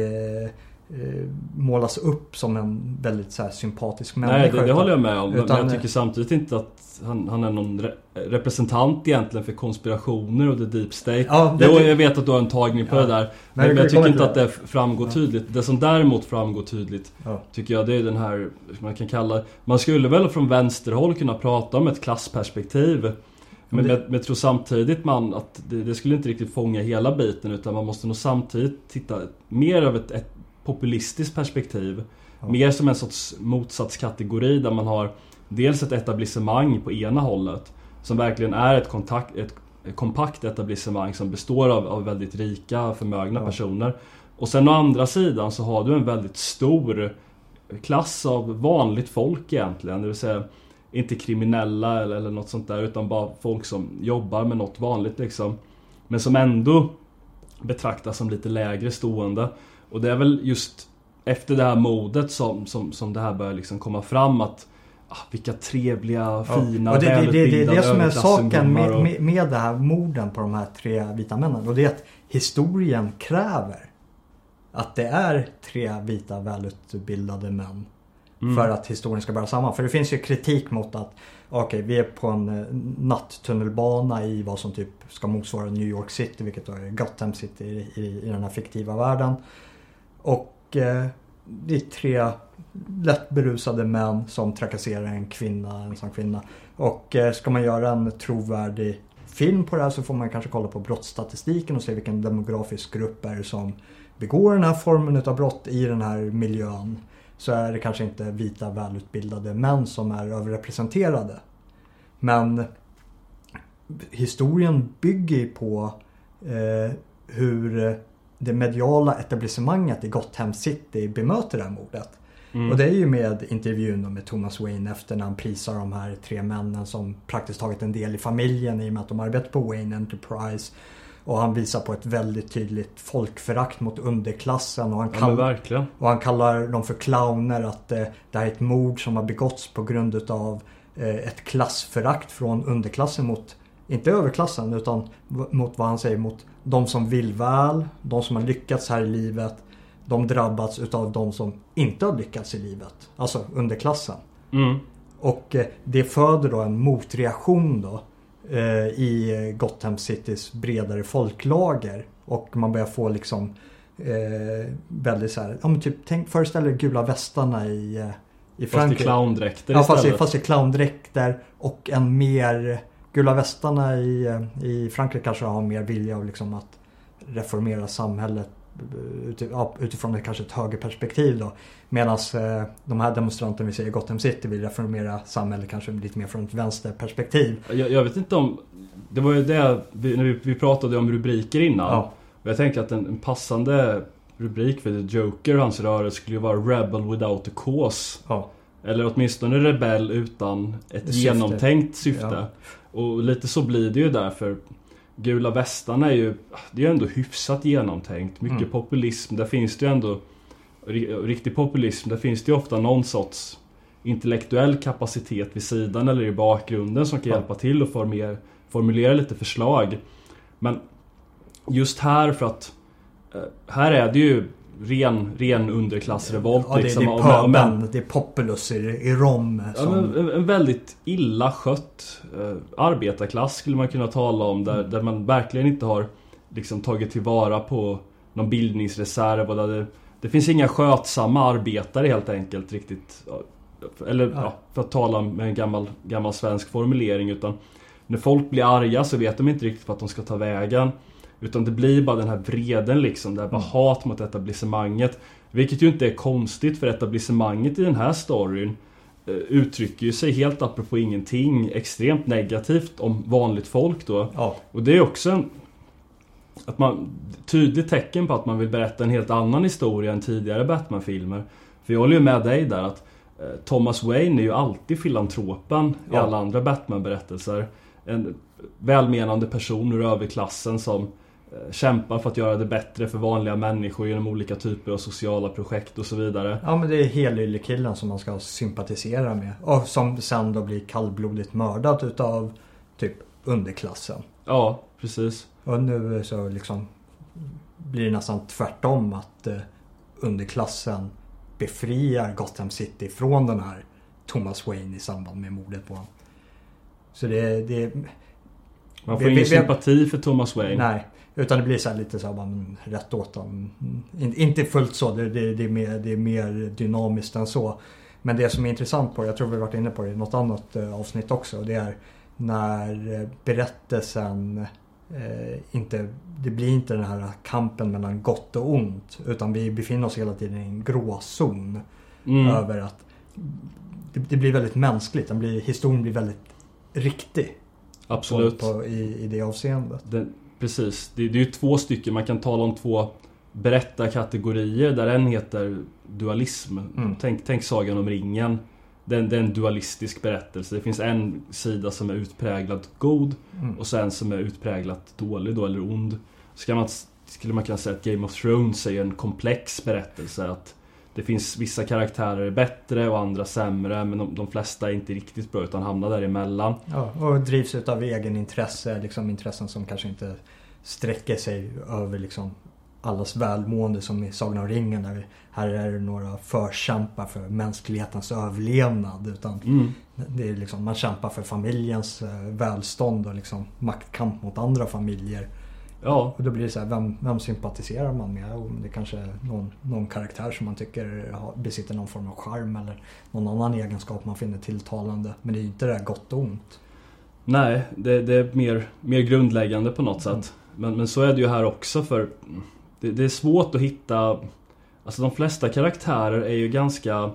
eh, eh, målas upp som en väldigt så sympatisk människa. Nej, det, det håller jag med om. utan- men jag tycker samtidigt inte att han, han är någon re representant egentligen för konspirationer och the deep state. Ja, det- jo, jag vet att du har en tagning på Ja. det där. Men Men, jag tycker inte att det framgår Ja. tydligt. Det som däremot framgår tydligt Ja. Tycker jag det är den här, man kan kalla Man skulle väl från vänsterhåll kunna prata om ett klassperspektiv Men, det- men, jag tror samtidigt man att det, det skulle inte riktigt fånga hela biten utan man måste nog samtidigt titta mer av ett, ett populistiskt perspektiv Ja. Mer som en sorts motsatskategori där man har Dels ett etablissemang på ena hållet Som verkligen är ett, kontakt, ett, kompakt etablissemang som består av, av väldigt rika, förmögna Ja. personer Och sen å andra sidan så har du en väldigt stor klass av vanligt folk egentligen. Det vill säga inte kriminella eller, eller något sånt där utan bara folk som jobbar med något vanligt liksom. Men som ändå betraktas som lite lägre stående. Och det är väl just efter det här modet som, som, som det här börjar liksom komma fram att ah, vilka trevliga, fina, och det, det, det, det är det som är saken med, och- med, med det här morden på de här tre vita männen. Och det är att historien kräver att det är tre vita välutbildade män. Mm. För att historien ska bära samman. För det finns ju kritik mot att Okej, vi är på en eh, nattunnelbana i vad som typ ska motsvara New York City, vilket då är Gotham City i, i, i den här fiktiva världen. Och eh, det är tre lätt berusade män som trakasserar en kvinna, en sån kvinna. Och eh, ska man göra en trovärdig film på det här så får man kanske kolla på brottsstatistiken och se vilken demografisk grupp är det som begår den här formen utav brott i den här miljön. Så är det kanske inte vita välutbildade män som är överrepresenterade. Men historien bygger på eh, hur det mediala etablissemanget i Gotham City bemöter det här mordet. Mm. Och det är ju med intervjun med Thomas Wayne efter när han prisar de här tre männen som praktiskt taget en del i familjen i och med att de arbetar på Wayne Enterprise. Och han visar på ett väldigt tydligt folkförakt mot underklassen och han, Ja men kall- verkligen. och han kallar dem för clowner att eh, det här är ett mord som har begåtts på grund utav eh, ett klassförakt från underklassen mot, inte överklassen utan mot vad han säger mot de som vill väl, de som har lyckats här i livet. De drabbats utav de som inte har lyckats i livet. Alltså underklassen. Mm. Och eh, det föder då en motreaktion då eh, i Gotham Citys bredare folklager. Och man börjar få liksom eh, väldigt så här, ja men typ tänk, föreställ er gula västarna i, eh, i Fast i Frankrike. clowndräkter ja, fast, i, istället. fast i clowndräkter och en mer Gula västarna i, i Frankrike kanske har mer vilja av liksom att reformera samhället eh, utifrån ett, kanske ett högerperspektiv då. Medan eh, de här demonstranterna vi ser i Gotham City vill reformera samhället kanske lite mer från ett vänsterperspektiv. Jag, jag vet inte om... Det var ju det vi, när vi, vi pratade om rubriker innan. Ja. Och jag tänker att en, en passande rubrik för The Joker och hans rörelse skulle ju vara Rebel without a cause. Ja. Eller åtminstone rebell utan ett Syfte. genomtänkt syfte. Ja. Och lite så blir det ju därför. Gula västarna är ju, det är ju ändå hyfsat genomtänkt. Mycket Mm. populism. Där finns det ju ändå, ri- riktig populism, där finns det ju ofta någon sorts intellektuell kapacitet vid sidan eller i bakgrunden som kan Ja. hjälpa till att formera, formulera lite förslag. Men just här för att eh, här är det ju ren, ren underklassrevolt. Ja, det, liksom, det är pöbeln, det är Populus i, i Rom. Ja, Som, men en, en väldigt illa skött eh, arbetarklass skulle man kunna tala om där, där man verkligen inte har liksom tagit tillvara på någon bildningsreserv och där det, det finns inga skötsamma arbetare helt enkelt riktigt. Ja, Eller Ja. ja, för att tala med en gammal, gammal svensk formulering utan när folk blir arga så vet de inte riktigt vart de ska ta vägen. Utan det blir bara den här vreden liksom, det här bara Mm. hat mot etablissemanget. Vilket ju inte är konstigt för etablissemanget i den här storyn eh, uttrycker ju sig helt apropå ingenting extremt negativt om vanligt folk då. ja, Och det är också en att man, tydligt tecken på att man vill berätta en helt annan historia än tidigare Batman-filmer. För jag håller ju med dig där att eh, Thomas Wayne är ju alltid filantropen i Ja. alla andra Batman-berättelser. En välmenande person ur överklassen som kämpar för att göra det bättre för vanliga människor genom olika typer av sociala projekt och så vidare. ja men det är Helylle-killen som man ska sympatisera med. Och som sen då blir kallblodigt mördad utav typ underklassen. Ja, precis. Och nu så liksom blir det nästan tvärtom att eh, underklassen befriar Gotham City från den här Thomas Wayne i samband med mordet på honom. Så det, det Man får Vi- ingen vi- sympati för Thomas Wayne. Nej, utan det blir så här lite så här, men, rätt åt dem. In, inte fullt så, det, det, det, är mer, det är mer dynamiskt än så. Men det som är intressant på det, jag tror vi varit inne på det i något annat eh, avsnitt också. Det är när eh, berättelsen eh, inte, det blir inte den här kampen mellan gott och ont. Utan vi befinner oss hela tiden i en gråzon. Mm. Över att det, det blir väldigt mänskligt. Den blir, historien blir väldigt riktig. Absolut. På, på, i, I det avseendet. Den, precis. Det, det är ju två stycken. Man kan tala om två berättarkategorier där en heter dualism. Mm. Tänk, tänk Sagan om ringen. Den, det är en dualistisk berättelse. Det finns en sida som är utpräglat god Mm. och sen som är utpräglat dålig då, eller ond. Ska man, skulle man kunna säga att Game of Thrones är en komplex berättelse. Att det finns vissa karaktärer bättre och andra sämre men de, de flesta är inte riktigt bra utan hamnar däremellan. Ja, och drivs utav egen intresse, liksom intressen som kanske inte sträcker sig över liksom allas välmående som i Sagan om ringen. Där vi, här är det några förkämpar för mänsklighetens överlevnad. Utan Mm. det är liksom, man kämpar för familjens eh, välstånd och liksom maktkamp mot andra familjer. Ja, Och då blir det så här, vem, vem sympatiserar man med? Och det kanske är någon, någon karaktär som man tycker har, besitter någon form av charm eller någon annan egenskap man finner tilltalande. Men det är ju inte det där gott och ont. Nej, det, det är mer, mer grundläggande på något sätt. Men, men så är det ju här också för det, det är svårt att hitta Alltså de flesta karaktärer är ju ganska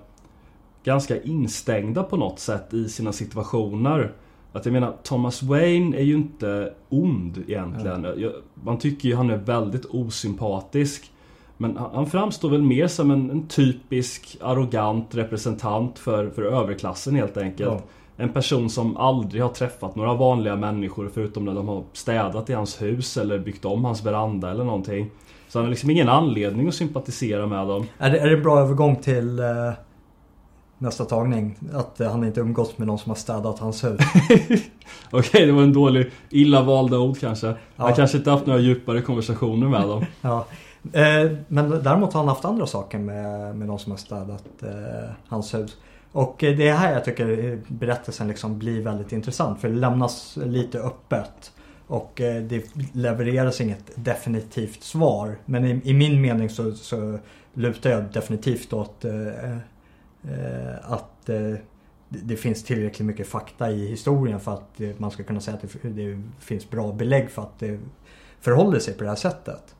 Ganska instängda på något sätt i sina situationer. Att jag menar, Thomas Wayne är ju inte ond egentligen. Jag, man tycker ju han är väldigt osympatisk. Men han, han framstår väl mer som en, en typisk arrogant representant för, för överklassen helt enkelt. Ja. En person som aldrig har träffat några vanliga människor förutom när de har städat i hans hus eller byggt om hans veranda eller någonting. Så han har liksom ingen anledning att sympatisera med dem. Är det, är det en bra övergång till eh, nästa tagning? Att eh, han inte umgås med någon som har städat hans hus. *laughs* Okej, det var en dålig, illa valda ord kanske. Ja. Han kanske inte haft några djupare konversationer med dem. *laughs* ja. eh, men däremot har han haft andra saker med, med de som har städat eh, hans hus. Och eh, det är här jag tycker berättelsen liksom blir väldigt intressant. För det lämnas lite öppet. Och eh, det levereras inget definitivt svar. Men i, i min mening så, så lutar jag definitivt åt eh, Eh, att eh, det, finns tillräckligt mycket fakta i historien för att eh, man ska kunna säga att det, det finns bra belägg för att det förhåller sig på det här sättet.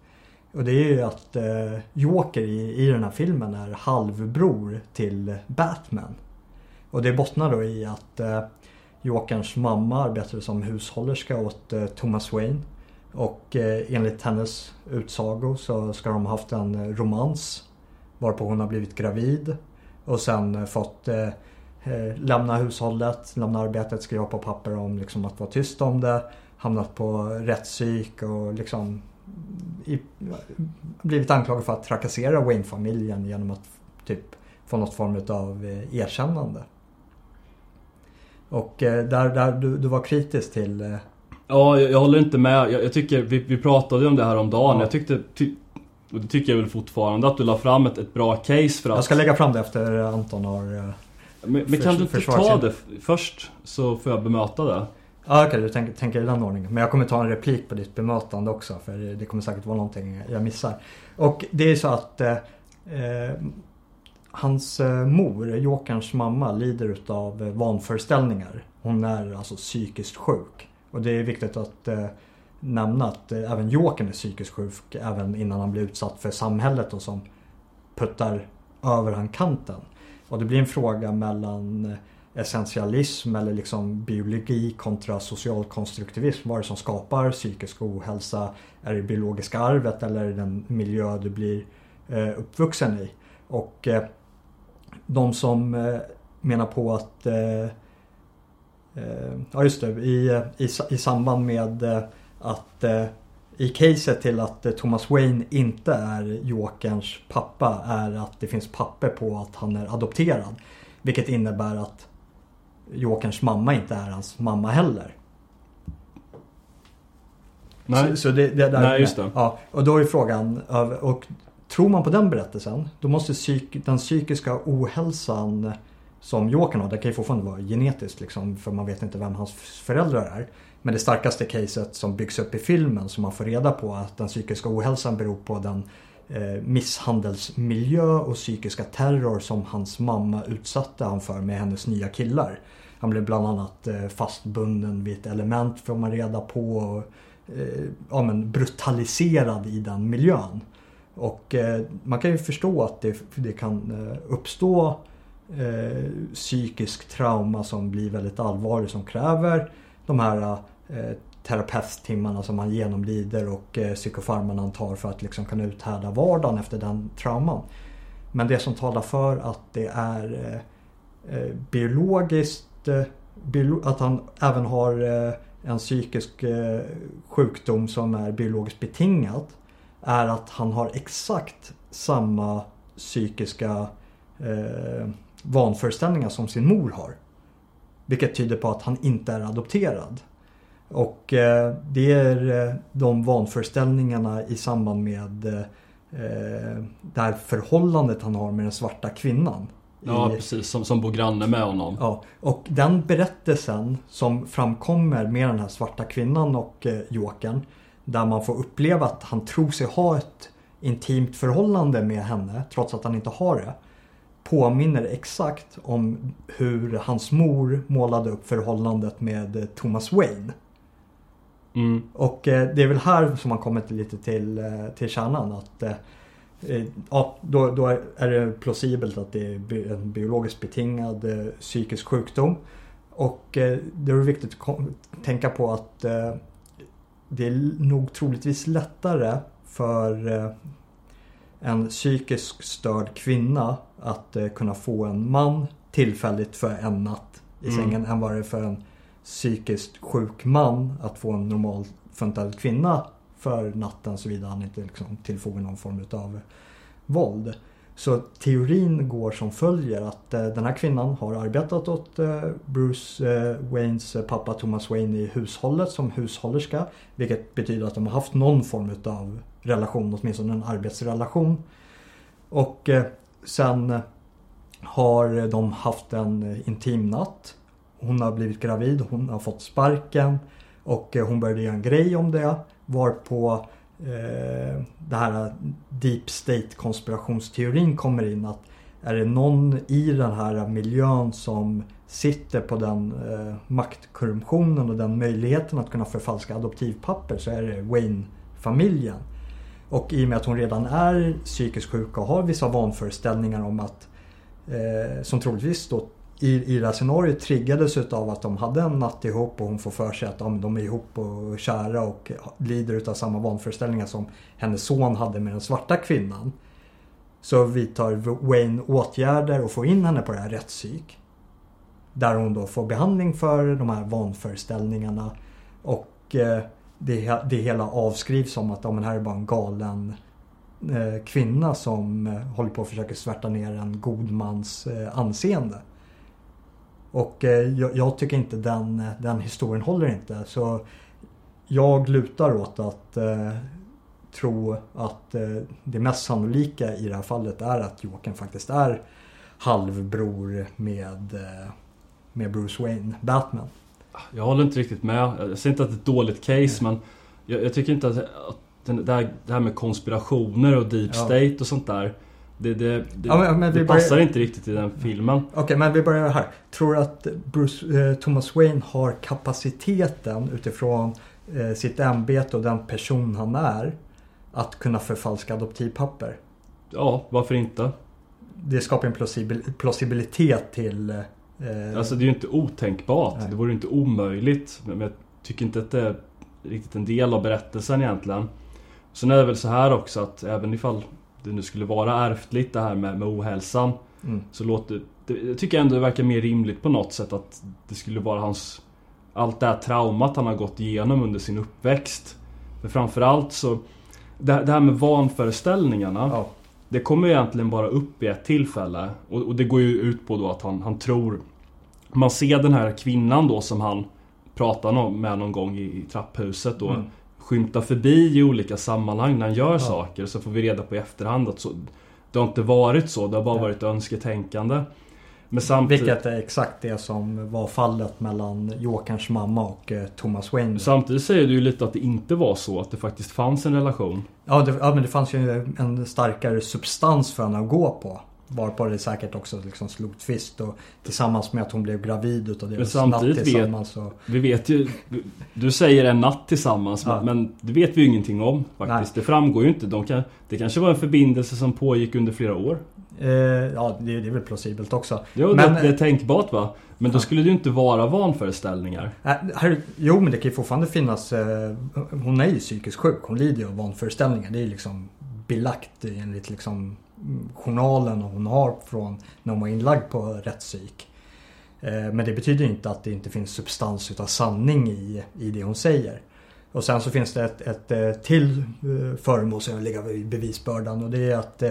Och det är ju att eh, Joker i, i den här filmen är halvbror till Batman. Och det bottnar då i att eh, Jokerns mamma arbetade som hushållerska åt eh, Thomas Wayne. Och eh, enligt hennes utsago så ska de ha haft en romans. Varpå hon har blivit gravid. Och sen eh, fått eh, eh, lämna hushållet, lämna arbetet, skriva på papper om liksom, att vara tyst om det. Hamnat på rättspsyk och liksom i, blivit anklagad för att trakassera Wayne-familjen genom att typ få något form av erkännande. Och där, där du, du var kritisk till Ja, jag, jag håller inte med. Jag, jag tycker, vi, vi pratade ju om det här om dagen. Ja. Jag tyckte, ty, och det tycker jag väl fortfarande, att du la fram ett, ett bra case för att... Jag ska lägga fram det efter Anton har... eh, Men, men kan du inte ta det först? Så får jag bemöta det. Ja okej, du tänker, tänker i den ordningen. Men jag kommer ta en replik på ditt bemötande också. För det kommer säkert vara någonting jag missar. Och det är så att eh, eh, hans eh, mor, Jokerns mamma, lider utav vanföreställningar. Hon är alltså psykiskt sjuk. Och det är viktigt att eh, nämna att eh, även Jokern är psykiskt sjuk. Även innan han blir utsatt för samhället och som puttar över han kanten. Och det blir en fråga mellan eh, essentialism eller liksom biologi kontra socialkonstruktivism. Vad är det som skapar psykisk ohälsa? Är det biologiska arvet eller är det den miljö du blir eh, uppvuxen i? Och de som menar på att Ja just det, i, i, i samband med att eh, i caset till att eh, Thomas Wayne inte är Jokerns pappa är att det finns papper på att han är adopterad. Vilket innebär att Jokerns mamma inte är hans mamma heller. Nej. Så, så det, det där Nej, just det. Ja, och då är frågan, över- och tror man på den berättelsen då måste psyk den psykiska ohälsan som Jokern har, det kan ju fortfarande vara genetiskt liksom, för man vet inte vem hans föräldrar är. Men det starkaste caset som byggs upp i filmen som man får reda på att den psykiska ohälsan beror på den eh, misshandelsmiljö och psykiska terror som hans mamma utsatte han för med hennes nya killar. Han blev bland annat eh, fastbunden vid ett element får man reda på. Och, eh, ja, men brutaliserad i den miljön. Och eh, man kan ju förstå att det, det kan eh, uppstå eh, psykisk trauma som blir väldigt allvarlig som kräver de här eh, terapeuttimmarna som man genomlider och eh, psykofarman han tar för att liksom kunna uthärda vardagen efter den trauman. Men det som talar för att det är eh, eh biologiskt, eh, biolo att han även har eh, en psykisk eh, sjukdom som är biologiskt betingat är att han har exakt samma psykiska eh, vanföreställningar som sin mor har. Vilket tyder på att han inte är adopterad. Och eh, det är eh, de vanföreställningarna i samband med eh, det här förhållandet han har med den svarta kvinnan. Ja, precis. Som, som bor granne med honom. Ja, och den berättelsen som framkommer med den här svarta kvinnan och eh, Jokern. Där man får uppleva att han tror sig ha ett intimt förhållande med henne trots att han inte har det påminner exakt om hur hans mor målade upp förhållandet med eh, Thomas Wayne. Mm. Och eh, det är väl här som man kommer till lite till, eh, till kärnan. Att, ja, då, då är det plausibelt att det är en biologiskt betingad psykisk sjukdom. Och det är viktigt att tänka på att det är nog troligtvis lättare för en psykiskt störd kvinna att eh, kunna få en man tillfälligt för en natt i mm. sängen än vad det är för en psykiskt sjuk man att få en normal funtad kvinna för natten såvida han inte liksom tillfogar någon form av våld. Så teorin går som följer att eh, den här kvinnan har arbetat åt eh, Bruce eh, Waynes eh, pappa Thomas Wayne i hushållet som hushållerska. Vilket betyder att de har haft någon form av relation, åtminstone en arbetsrelation. Och eh, sen har de haft en intim natt. Hon har blivit gravid, hon har fått sparken och eh, hon började göra en grej om det. Varpå eh, det här deep state konspirationsteorin kommer in. att Är det någon i den här miljön som sitter på den eh, maktkorruptionen och den möjligheten att kunna förfalska adoptivpapper så är det Wayne-familjen. Och i och med att hon redan är psykiskt sjuk och har vissa vanföreställningar om att eh, som troligtvis då i, i det här scenariot triggades av att de hade en natt ihop och hon får för sig att ja, de är ihop och kära och lider av samma vanföreställningar som hennes son hade med den svarta kvinnan. Så vidtar Wayne åtgärder och får in henne på det här rättspsyk. Där hon då får behandling för de här vanföreställningarna. Och eh, det, det hela avskrivs som att ja, men här är bara en galen eh, kvinna som eh, håller på att försöka svärta ner en god mans eh, anseende. Och eh, jag, jag, tycker inte den, den historien håller inte. Så jag lutar åt att eh, tro att eh, det mest sannolika i det här fallet är att Jokern faktiskt är halvbror med, eh, med Bruce Wayne, Batman. Jag håller inte riktigt med. Jag säger inte att det är ett dåligt case mm. men jag, jag, tycker inte att, att den, det, här, det här med konspirationer och deep state och sånt där det, det, det, ja, men, men det passar börjar... inte riktigt i den filmen. Okej, okay, men vi börjar här. Tror du att Bruce, eh, Thomas Wayne har kapaciteten utifrån eh, sitt ämbete och den person han är att kunna förfalska adoptivpapper? Ja, varför inte? Det skapar en plausibil plausibilitet till... Eh... Alltså det är ju inte otänkbart. Nej. Det vore inte omöjligt. Men jag tycker inte att det är riktigt en del av berättelsen egentligen. Sen är det väl så här också att även ifall det nu skulle vara ärftligt det här med, med ohälsan. Mm. Så låter det, jag tycker ändå det verkar mer rimligt på något sätt att det skulle vara hans Allt det här traumat han har gått igenom under sin uppväxt. För framförallt så Det, det här med vanföreställningarna ja. Det kommer egentligen bara upp i ett tillfälle och, och, det går ju ut på då att han, han tror Man ser den här kvinnan då som han Pratar med någon gång i, i trapphuset då mm skymtar förbi i olika sammanhang när han gör Ja. saker så får vi reda på i efterhand att så, det har inte varit så, det har bara Ja. varit önsketänkande. Men samtidigt, Vilket är exakt det som var fallet mellan Jokerns mamma och eh, Thomas Wayne. samtidigt säger du ju lite att det inte var så, att det faktiskt fanns en relation. Ja, det, ja, men det fanns ju en starkare substans för henne att gå på. Varpå det säkert också liksom slog tvist och tillsammans med att hon blev gravid utav deras natt vet- tillsammans. Och, Vi vet ju, du säger en natt tillsammans Ja. men det vet vi ju ingenting om faktiskt. Det framgår ju inte. De kan, det kanske var en förbindelse som pågick under flera år. eh, ja, det, det är väl plausibelt också. Jo, Men- det, det är tänkbart va? Men då Ja. skulle det ju inte vara vanföreställningar. Äh, här, jo, men det kan ju fortfarande finnas... Eh, hon är ju psykiskt sjuk. Hon lider ju av vanföreställningar. Det är ju liksom belagt enligt liksom journalen hon har från när hon var inlagd på rättspsyk. Eh, men det betyder inte att det inte finns substans utav sanning i, i det hon säger. Och sen så finns det ett, ett, eh, till eh, föremål som ligger i bevisbördan och det är att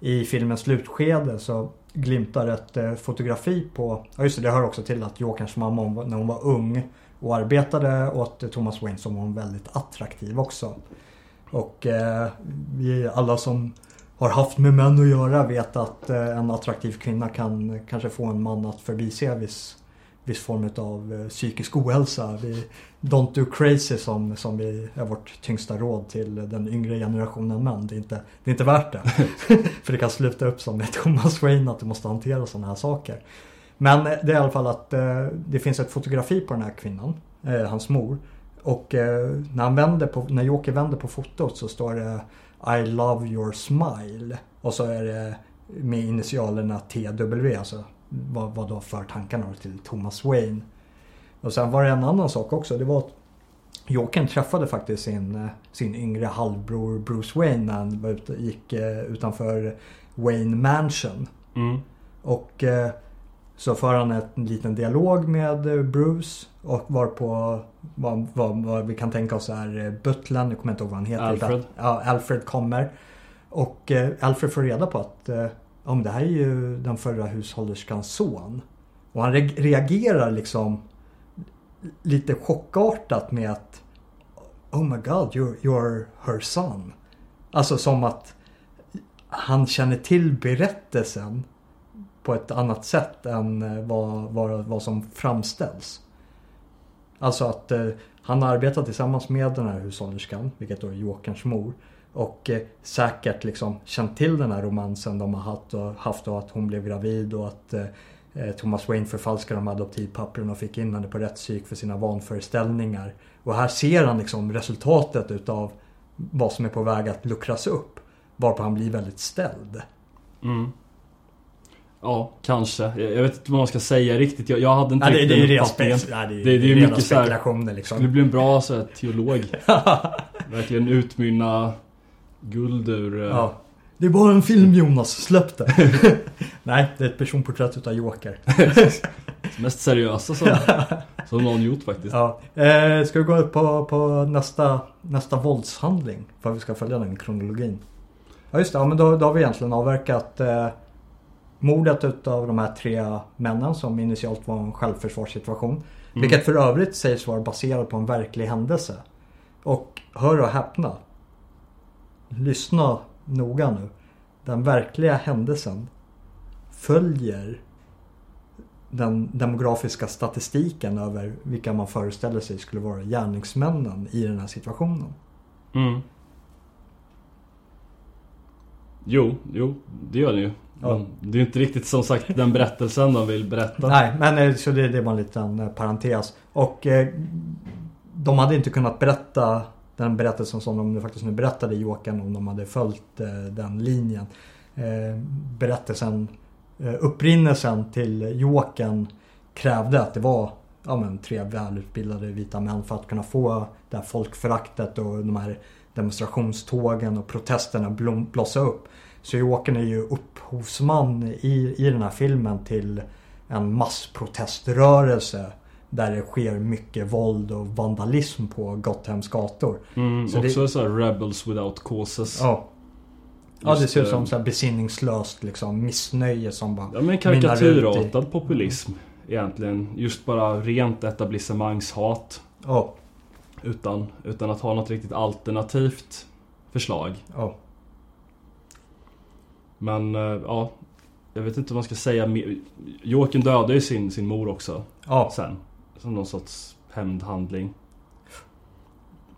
i filmens slutskede så glimtar ett fotografi på, ja just det, det hör också till att Jokerns mamma när hon var ung och arbetade åt Thomas Wayne så var hon väldigt attraktiv också. Och eh, vi alla som har haft med män att göra vet att eh, en attraktiv kvinna kan kanske få en man att förbise viss, viss form av eh, psykisk ohälsa. Vi, don't do crazy som, som vi är vårt tyngsta råd till den yngre generationen män. Det är inte, det är inte värt det. *laughs* För det kan sluta upp som med Thomas Wayne att du måste hantera sådana här saker. Men det är i alla fall att eh, det finns ett fotografi på den här kvinnan, hans mor. Och när, han vänder på, när Joker vänder på fotot så står det i love your smile. Och så är det med initialerna TW, alltså vad, vad då för tankarna till Thomas Wayne. Och sen var det en annan sak också. Det var att Jokern träffade faktiskt sin, eh, sin yngre halvbror Bruce Wayne när han var ute, gick eh, utanför Wayne Mansion. Mm. Och eh, så för han en liten dialog med Bruce och var på vad, vad, vad vi kan tänka oss är eh, butlern, jag kommer inte ihåg vad han heter. Alfred. Ja, Alfred kommer. Och eh, Alfred får reda på att eh, men det här är ju den förra hushållerskans son. Och han re- reagerar liksom lite chockartat med att Oh my god, you're, you're her son. Alltså som att han känner till berättelsen på ett annat sätt än vad, vad, vad som framställs. Alltså att eh, han arbetar tillsammans med den här hushållerskan, vilket då är Jokerns mor. Och eh, säkert liksom känt till den här romansen de har haft och, haft och att hon blev gravid och att eh, eh Thomas Wayne förfalskade de adoptivpappren och fick in henne på rättspsyk för sina vanföreställningar. Och här ser han liksom resultatet utav vad som är på väg att luckras upp. Varpå han blir väldigt ställd. Mm. Ja, kanske. Jag vet inte vad man ska säga riktigt. Jag, jag hade inte Nej, det, det är ju nej, det, är- Det- det är det ju rena mycket här- spekulationer Skulle liksom. bli en bra så här, teolog. *laughs* Verkligen utmynna guld ur... eh, ja. Det är bara en film Jonas, släpp det. *laughs* nej, det är ett personporträtt utav Joker. *laughs* Mest seriösa som, som någon gjort faktiskt. Ja. Eh, ska vi gå på, på nästa, nästa våldshandling? För att vi ska följa den kronologin. Ja just det, ja, men då, då har vi egentligen avverkat eh, mordet utav de här tre männen som initialt var en självförsvarssituation. Vilket för övrigt sägs vara baserat på en verklig händelse. Och hör och häpna. Lyssna noga nu. Den verkliga händelsen följer den demografiska statistiken över vilka man föreställer sig skulle vara gärningsmännen i den här situationen. Mm. Jo, jo, det gör det ju. Ja. Men det är ju inte riktigt som sagt den berättelsen de vill berätta. Nej, men eh, så det, det var en liten eh, parentes. Och eh, de hade inte kunnat berätta den berättelsen som de faktiskt nu berättade i Jokern om de hade följt eh, den linjen. Eh, berättelsen, eh, upprinnelsen till Jokern krävde att det var ja, men, tre välutbildade vita män för att kunna få det här folkföraktet och de här demonstrationstågen och protesterna blom, blossa upp. Så Jokern är ju upphovsman i, i den här filmen till en massproteströrelse där det sker mycket våld och vandalism på Gothams gator. Mm, Så också det- så rebels without causes. Ja. Ja det ser ut eh, som så här besinningslöst liksom missnöje som bara Ja men karikatyrartad populism egentligen. Just bara rent etablissemangshat. Ja. utan, utan att ha något riktigt alternativt förslag. Ja. Men eh, ja, jag vet inte vad man ska säga mer. Joakim dödade ju sin, sin mor också Ja. sen. Som någon sorts hämndhandling.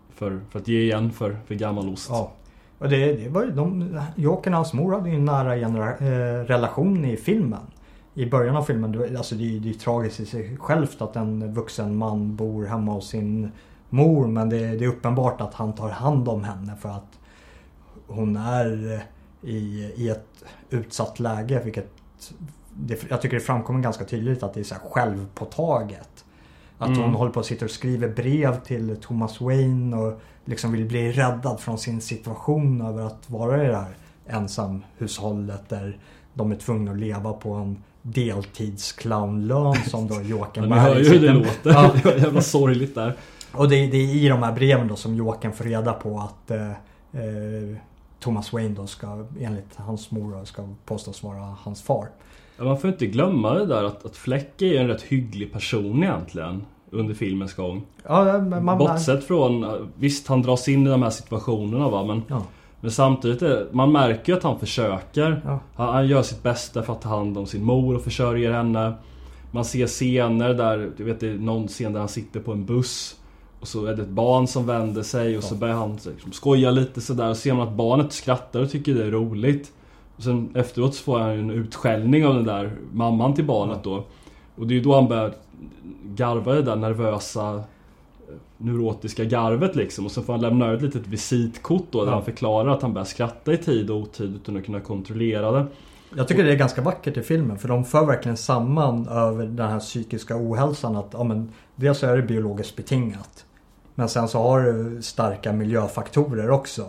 För, för att ge igen för, för gammal ost. ja. Och det, det var ju de, Jokern och hans mor hade ju en nära genera, eh, relation i filmen. I början av filmen, alltså det, är- det är ju tragiskt i sig självt att en vuxen man bor hemma hos sin mor. Men det, det är uppenbart att han tar hand om henne för att hon är eh, i, i ett utsatt läge. Vilket det, jag tycker det framkommer ganska tydligt att det är så här självpåtaget. Att Mm. hon håller på och sitter och skriver brev till Thomas Wayne och liksom vill bli räddad från sin situation över att vara i det här ensamhushållet där de är tvungna att leva på en deltidsclownlön som då *laughs* Joakim Men ni hör ju hur det låter. Ja. *laughs* Det var jävla sorgligt där. Och det, det är i de här breven då som Joakim får reda på att eh, eh, Thomas Wayne då ska, enligt hans mor ska påstås vara hans far. Ja, Man får inte glömma det där att, att Fleck är en rätt hygglig person egentligen. Under filmens gång. Ja, man... Bortsett från, visst han dras in i de här situationerna va men, Ja, men samtidigt, är, man märker ju att han försöker. ja, Han, han gör sitt bästa för att ta hand om sin mor och försörjer henne. Man ser scener där, du vet det är någon scen där han sitter på en buss. Och så är det ett barn som vänder sig och så Ja. börjar han liksom skoja lite sådär. Och ser man att barnet skrattar och tycker det är roligt. Och sen efteråt så får han en utskällning av den där mamman till barnet då. Och det är ju då han börjar garva det där nervösa eh, neurotiska garvet liksom. Och så får han lämna över ett litet visitkort då där Ja. han förklarar att han börjar skratta i tid och otid utan att kunna kontrollera det. Jag tycker det är ganska vackert i filmen för de för verkligen samman över den här psykiska ohälsan att ja, men, dels är det biologiskt betingat. Men sen så har du starka miljöfaktorer också.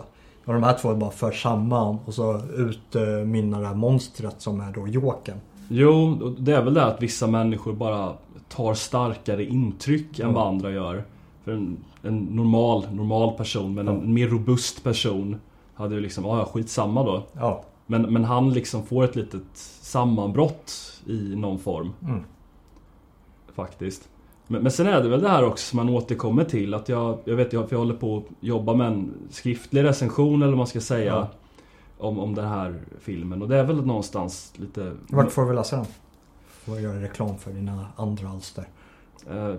Och de här två bara för samman och så utmynnar det här monstret som är då Jokern. Jo, det är väl det att vissa människor bara tar starkare intryck än Ja. vad andra gör. För en, en normal, normal person, men Ja. en mer robust person hade ju liksom, ja skitsamma då. Ja. Men, men han liksom får ett litet sammanbrott i någon form Mm. faktiskt. Men, men sen är det väl det här också som man återkommer till att jag, jag vet jag, för jag håller på att jobba med en skriftlig recension eller vad man ska säga Ja. om, om den här filmen. Och det är väl någonstans lite... Vart får vi läsa den? Får göra reklam för dina andra alster. Eh,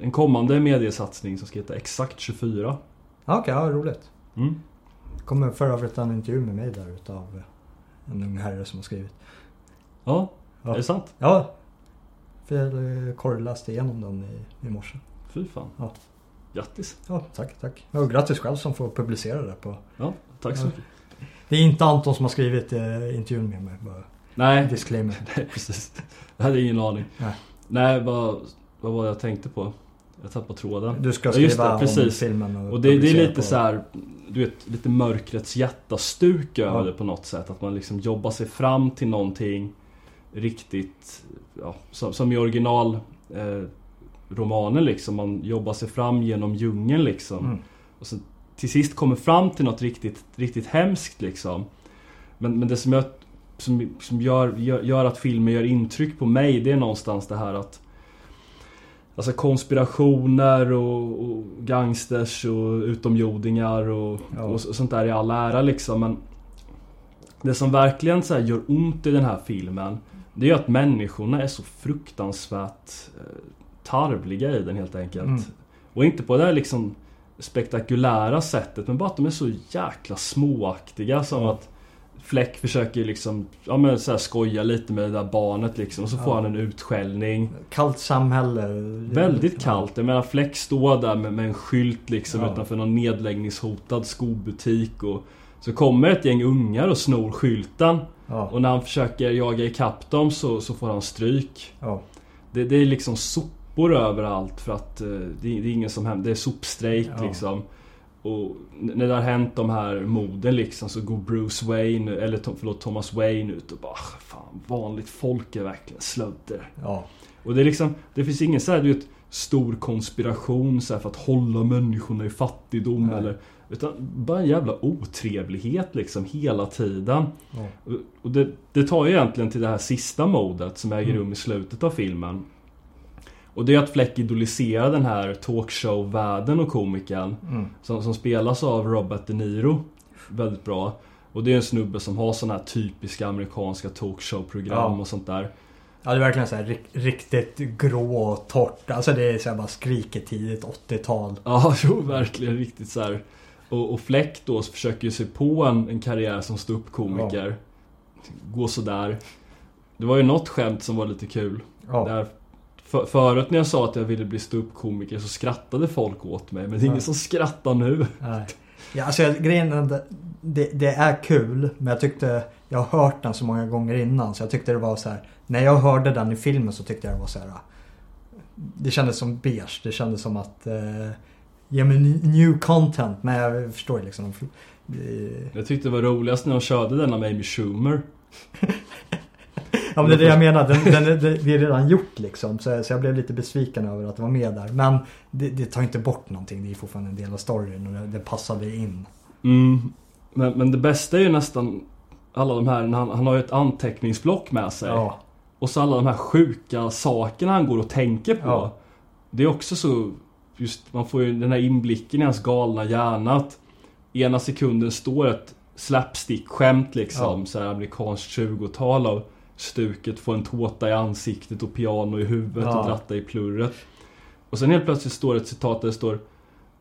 en- kommande mediesatsning som ska heta Exakt 24. Ja, Okej, ja, roligt. Mm. kommer för övrigt en intervju med mig där utav en ung herre som har skrivit. Ja, Ja. är det sant? Ja. För jag eh, korrläste igenom den i, i morse. Fy fan. Ja. Grattis. Ja, tack, tack. Och grattis själv som får publicera det på... Ja, tack så Ja. mycket. Det är inte Anton som har skrivit eh, intervjun med mig. Bara Nej, disclaimer. *laughs* nej, precis. Jag hade ingen aning. Nej. Nej, vad, vad var det jag tänkte på? Jag tappade tråden. Du ska Ja, skriva just det, om precis. filmen och, Och det, det är lite på- så här, du vet, lite mörkrets jättastuk över Ja. det på något sätt. Att man liksom jobbar sig fram till någonting riktigt, ja, som, som i original eh, liksom. Man jobbar sig fram genom djungeln liksom. Mm. Och så till sist kommer fram till något riktigt, riktigt hemskt liksom. Men, men det som, jag, som, som gör, gör, gör att filmen gör intryck på mig, det är någonstans det här att Alltså konspirationer och, och gangsters och utomjordingar och, Ja. och så- sånt där i all ära liksom men Det som verkligen så gör ont i den här filmen Det är ju att människorna är så fruktansvärt eh, tarvliga i den helt enkelt. Mm. Och inte på det här liksom spektakulära sättet men bara att de är så jäkla småaktiga som Ja. att Fläck försöker liksom, ja men så här skoja lite med det där barnet liksom och så får Ja. han en utskällning. Kallt samhälle. Väldigt kallt. Jag menar Fläck står där med, med en skylt liksom Ja. utanför någon nedläggningshotad skobutik och så kommer ett gäng ungar och snor skylten. Ja. Och när han försöker jaga ikapp dem så, så får han stryk. ja. Det, det är liksom sopor överallt för att eh, det, det är ingen som händer. Det är sopstrejk Ja. liksom. Och när det har hänt de här morden liksom så går Bruce Wayne, eller förlåt Thomas Wayne ut och bara "Ah, Fan, vanligt folk är verkligen slödder. ja. Och det är liksom, det finns ingen så här, du vet, stor konspiration så här, för att hålla människorna i fattigdom Nej. eller Utan bara en jävla otrevlighet liksom hela tiden. ja. Och- det, det tar ju egentligen till det här sista modet som äger Mm. rum i slutet av filmen. Och det är att Fleck idoliserar den här talkshow-världen och komikern. Mm. Som, som spelas av Robert De Niro. Väldigt bra. Och det är en snubbe som har såna här typiska amerikanska talkshow-program Ja. och sånt där. Ja, det är verkligen så här rik- riktigt grå och torrt. Alltså det är så bara skriker tidigt 80-tal. Ja, *laughs* jo, verkligen riktigt så här. Och, och Fleck då försöker ju sig på en, en karriär som ståuppkomiker. Gå sådär. Det var ju något skämt som var lite kul. Ja. Där, för, förut när jag sa att jag ville bli ståuppkomiker så skrattade folk åt mig. Men det är ingen Ja. som skrattar nu. Nej. Ja, alltså jag- grejen är att det, det är kul. Men jag tyckte, jag har hört den så många gånger innan. Så jag tyckte det var så här. När jag hörde den i filmen så tyckte jag det var så här. Det kändes som beige. Det kändes som att eh, ge mig new content. Men jag förstår liksom. eh, Jag tyckte det var roligast när de körde denna med Amy Schumer. *laughs* Ja men det är det jag menar. Den, den, den, det är redan gjort liksom. Så, så jag blev lite besviken över att det var med där. Men det, det tar inte bort någonting. Det är fortfarande en del av storyn. Och det, det passade in. Mm. Men, men det bästa är ju nästan alla de här, han, han har ju ett anteckningsblock med sig. Ja. Och så alla de här sjuka sakerna han går och tänker på. Ja. Det är också så, just man får ju den här inblicken i hans galna hjärna. Att ena sekunden står ett slapstick-skämt liksom. Ja. Så här amerikanskt 20-tal av stuket, få en tårta i ansiktet och piano i huvudet Ja. och dratta i plurret. Och sen helt plötsligt står ett citat där det står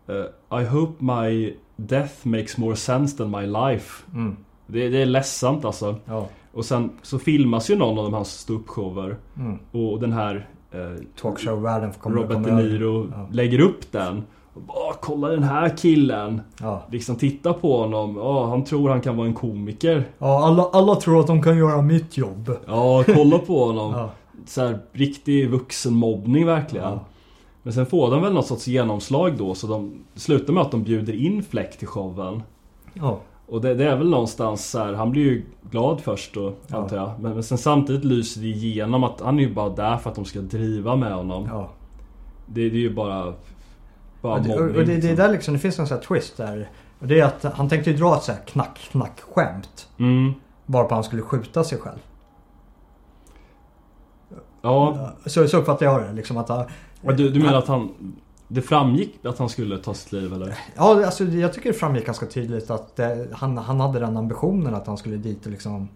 eh, I hope my death makes more sense than my life. Mm. Det, det är ledsamt alltså. Ja. Och sen så filmas ju någon av de hans ståuppshower. Mm. Och den här eh, Talkshow-världen Robert De. Niro Ja. lägger upp den. Och bara, kolla den här killen. Ja. Liksom titta på honom. Ja, han tror han kan vara en komiker. Ja, alla, alla tror att de kan göra mitt jobb. Ja, kolla på honom. *laughs* Ja. Så här, riktig vuxenmobbning verkligen. Ja. Men sen får de väl något sorts genomslag då. Så de slutar med att de bjuder in Fläck till showen. Ja. Och det, det är väl någonstans så här, han blir ju glad först då, Ja. antar jag. Men, men sen samtidigt lyser det igenom att han är ju bara där för att de ska driva med honom. ja. Det, det är ju bara... Bara Och det, och det, det är liksom. där liksom, det finns en sån här twist där. Och det är att han tänkte ju dra ett så här knack knack skämt. Mm. Varpå han skulle skjuta sig själv. Ja, Så, så uppfattar jag det. Liksom att, han- och du, du menar att han... Det framgick att han skulle ta sitt liv eller? Ja, alltså, jag tycker det framgick ganska tydligt att eh, han, han hade den ambitionen att han skulle dit och liksom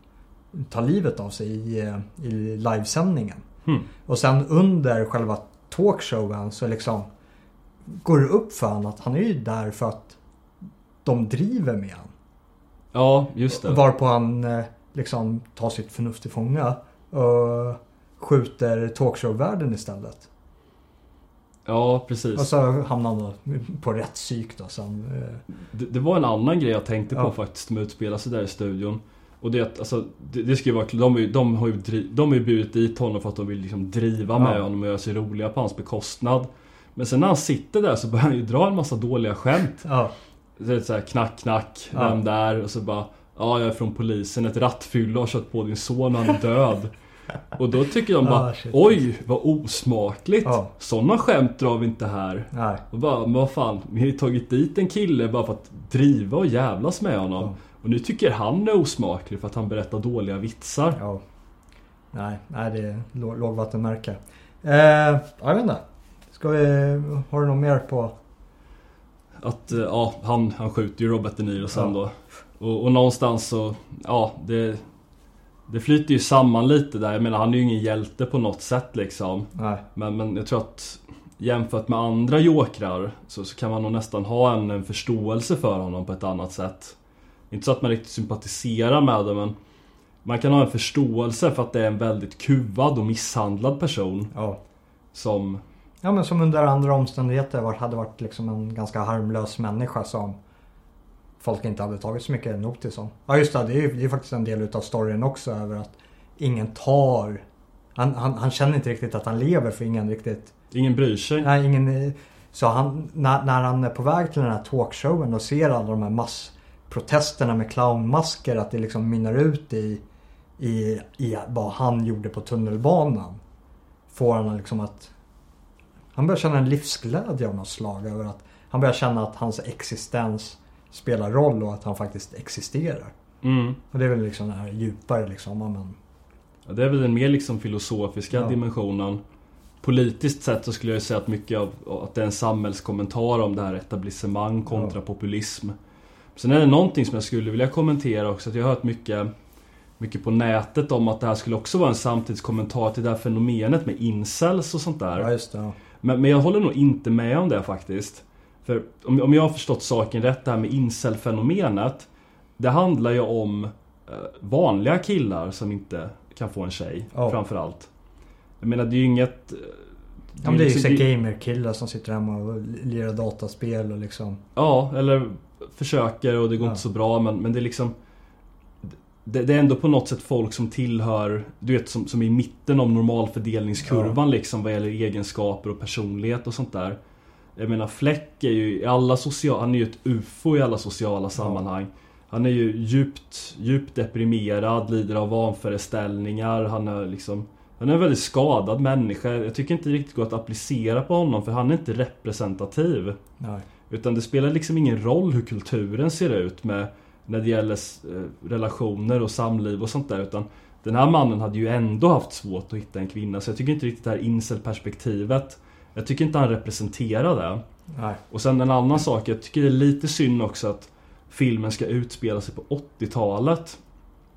ta livet av sig i, eh, i livesändningen. Hmm. Och sen under själva talkshowen så liksom går det upp för honom att han är ju där för att de driver med honom. Ja, just det. Varpå han eh, liksom tar sitt förnuft till fånga och skjuter talkshow-världen istället. Ja, precis. Och så hamnar han på rätt psyk då. Som, eh, Det, det var en annan grej jag tänkte på Ja. faktiskt som utspelar sig där i studion. Och det alltså, det, det ska ju vara de, de har ju de har ju burit dit honom för att de vill liksom driva med Ja. honom och göra sig roliga på hans bekostnad. Men sen när han sitter där så börjar han ju dra en massa dåliga skämt. ja, Det är så här knack knack, Ja. vem där? Och så bara Ja, jag är från polisen, ett rattfylla har kört på din son, han är död. Och då tycker de bara Ah. Oj, vad osmakligt! Ja. Sådana skämt drar vi inte här. nej. Och bara, men vad fan, vi har ju tagit dit en kille bara för att driva och jävlas med honom. Ja. Och nu tycker han är osmaklig för att han berättar dåliga vitsar. Ja. Nej, nej det är lå- lågvattenmärke. Eh, jag vet inte. Ska vi, har du något mer på? Att, eh, ja, han, han skjuter ju Robert De Niro sen Ja. då. Och, och någonstans så, ja, det... Det flyter ju samman lite där. Jag menar, han är ju ingen hjälte på något sätt liksom. Nej. Men, men jag tror att jämfört med andra jokrar så, så kan man nog nästan ha en, en förståelse för honom på ett annat sätt. Inte så att man riktigt sympatiserar med det men man kan ha en förståelse för att det är en väldigt kuvad och misshandlad person Ja. som... Ja men som under andra omständigheter hade varit liksom en ganska harmlös människa som folk inte hade tagit så mycket notis om. Ja just det, det är ju det är faktiskt en del utav storyn också över att ingen tar... Han, han, han känner inte riktigt att han lever för ingen riktigt... Ingen bryr sig. Nej, ingen... Så han, när, när han är på väg till den här talkshowen och ser alla de här massprotesterna med clownmasker att det liksom mynnar ut i, i, i vad han gjorde på tunnelbanan. Får han liksom att... Han börjar känna en livsglädje av något slag över att han börjar känna att hans existens spelar roll och att han faktiskt existerar. Mm. Och det är väl liksom den här djupare liksom, men... Ja, det är väl den mer liksom filosofiska Ja. dimensionen. politiskt sett så skulle jag säga att mycket av att det är en samhällskommentar om det här etablissemang kontra ja. populism. Sen är det någonting som jag skulle vilja kommentera också. Att jag har hört mycket, mycket på nätet om att det här skulle också vara en samtidskommentar till det här fenomenet med incels och sånt där. Ja, det, ja. men, men jag håller nog inte med om det faktiskt. För om, om jag har förstått saken rätt, det här med incel-fenomenet. Det handlar ju om eh, vanliga killar som inte kan få en tjej, oh. framförallt. Jag menar det är ju inget... Det ja men det är ju liksom, gamer-killar som sitter hemma och lirar dataspel och liksom... Ja, eller försöker och det går ja. inte så bra men, men det är liksom... Det, det, är ändå på något sätt folk som tillhör, du vet som, som är i mitten av normalfördelningskurvan ja. liksom vad gäller egenskaper och personlighet och sånt där. Jag menar Fläck är ju i alla sociala, han är ju ett UFO i alla sociala sammanhang. Han är ju djupt, djupt deprimerad, lider av vanföreställningar, han är liksom Han är en väldigt skadad människa. Jag tycker inte det riktigt går att applicera på honom för han är inte representativ. Nej. Utan det spelar liksom ingen roll hur kulturen ser ut med När det gäller eh, relationer och samliv och sånt där utan Den här mannen hade ju ändå haft svårt att hitta en kvinna så jag tycker inte riktigt det här incel-perspektivet jag tycker inte han representerar det. Nej. Och sen en annan sak, jag tycker det är lite synd också att filmen ska utspela sig på 80-talet.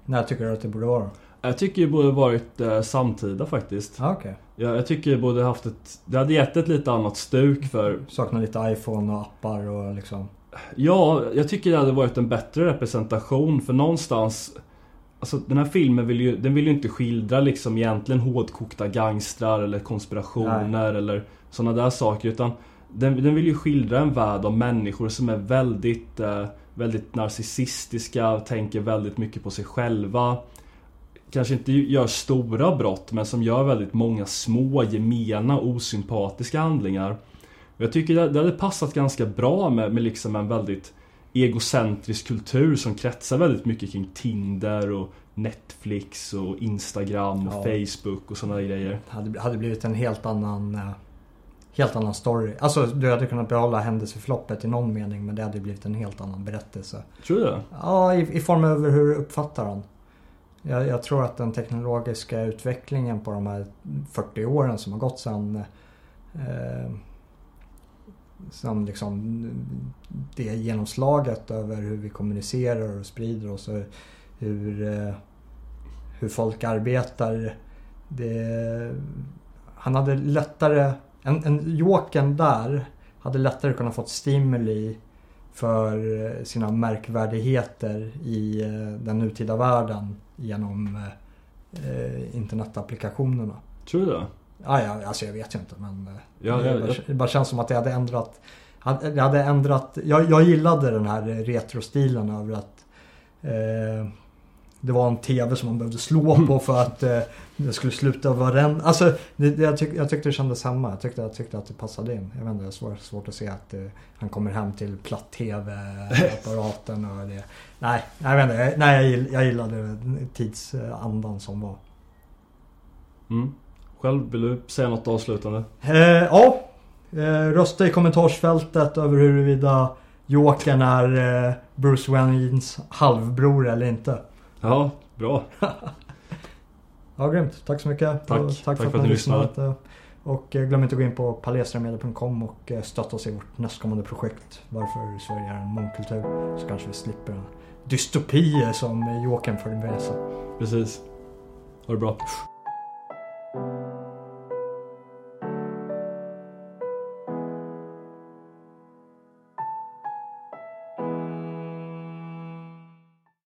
När tycker du att det borde vara? Jag tycker det borde varit eh, samtida faktiskt. Ah, okay. Ja, jag tycker det borde haft ett... Det hade gett ett lite annat stuk för... Saknar lite iPhone och appar och liksom... Ja, jag tycker det hade varit en bättre representation för någonstans... Alltså den här filmen vill ju, den vill ju inte skildra liksom egentligen hårdkokta gangstrar eller konspirationer Nej. eller sådana där saker utan den, den, vill ju skildra en värld av människor som är väldigt, eh, väldigt narcissistiska, tänker väldigt mycket på sig själva. Kanske inte gör stora brott men som gör väldigt många små, gemena, osympatiska handlingar. Jag tycker det, det hade passat ganska bra med, med liksom en väldigt egocentrisk kultur som kretsar väldigt mycket kring Tinder och Netflix och Instagram och ja. Facebook och sådana grejer. Det hade, hade blivit en helt annan eh, Helt annan story. Alltså du hade kunnat behålla händelseförloppet i någon mening men det hade blivit en helt annan berättelse. Tror du? Ja, i, i form av hur du uppfattar den. Jag, jag, tror att den teknologiska utvecklingen på de här 40 åren som har gått sedan eh, som liksom det genomslaget över hur vi kommunicerar och sprider oss och hur, eh, hur folk arbetar. Det, han hade lättare, en, en Jokern där hade lättare kunnat fått stimuli för sina märkvärdigheter i eh, den nutida världen genom eh, internetapplikationerna. Tror du det? Ja, ja, alltså jag vet ju inte men eh, ja, det, bara, det bara känns som att det hade ändrat det hade ändrat, jag, jag gillade den här retrostilen över att eh, det var en TV som man behövde slå på för att eh, det skulle sluta den. Alltså det, jag, tyck, jag tyckte det kändes samma. Jag tyckte, jag tyckte att det passade in. Jag vet inte, det är svårt, svårt att se att eh, han kommer hem till platt-TV-apparaten och det. Nej, jag vet inte. Nej, jag, jag gillade tidsandan som var. Mm. Själv, vill du säga något avslutande? Eh, ja. Eh, rösta i kommentarsfältet över huruvida Jokern är eh, Bruce Waynes halvbror eller inte. Ja, bra. *laughs* ja, grymt. Tack så mycket. Tack, tack, tack för, för att, ni lyssnade. Och eh, glöm inte att gå in på palesramedia.com och eh, stötta oss i vårt nästkommande projekt. Varför Sverige är en mångkultur. Så kanske vi slipper en dystopi som Jokern förde med sig. Precis. Ha det bra.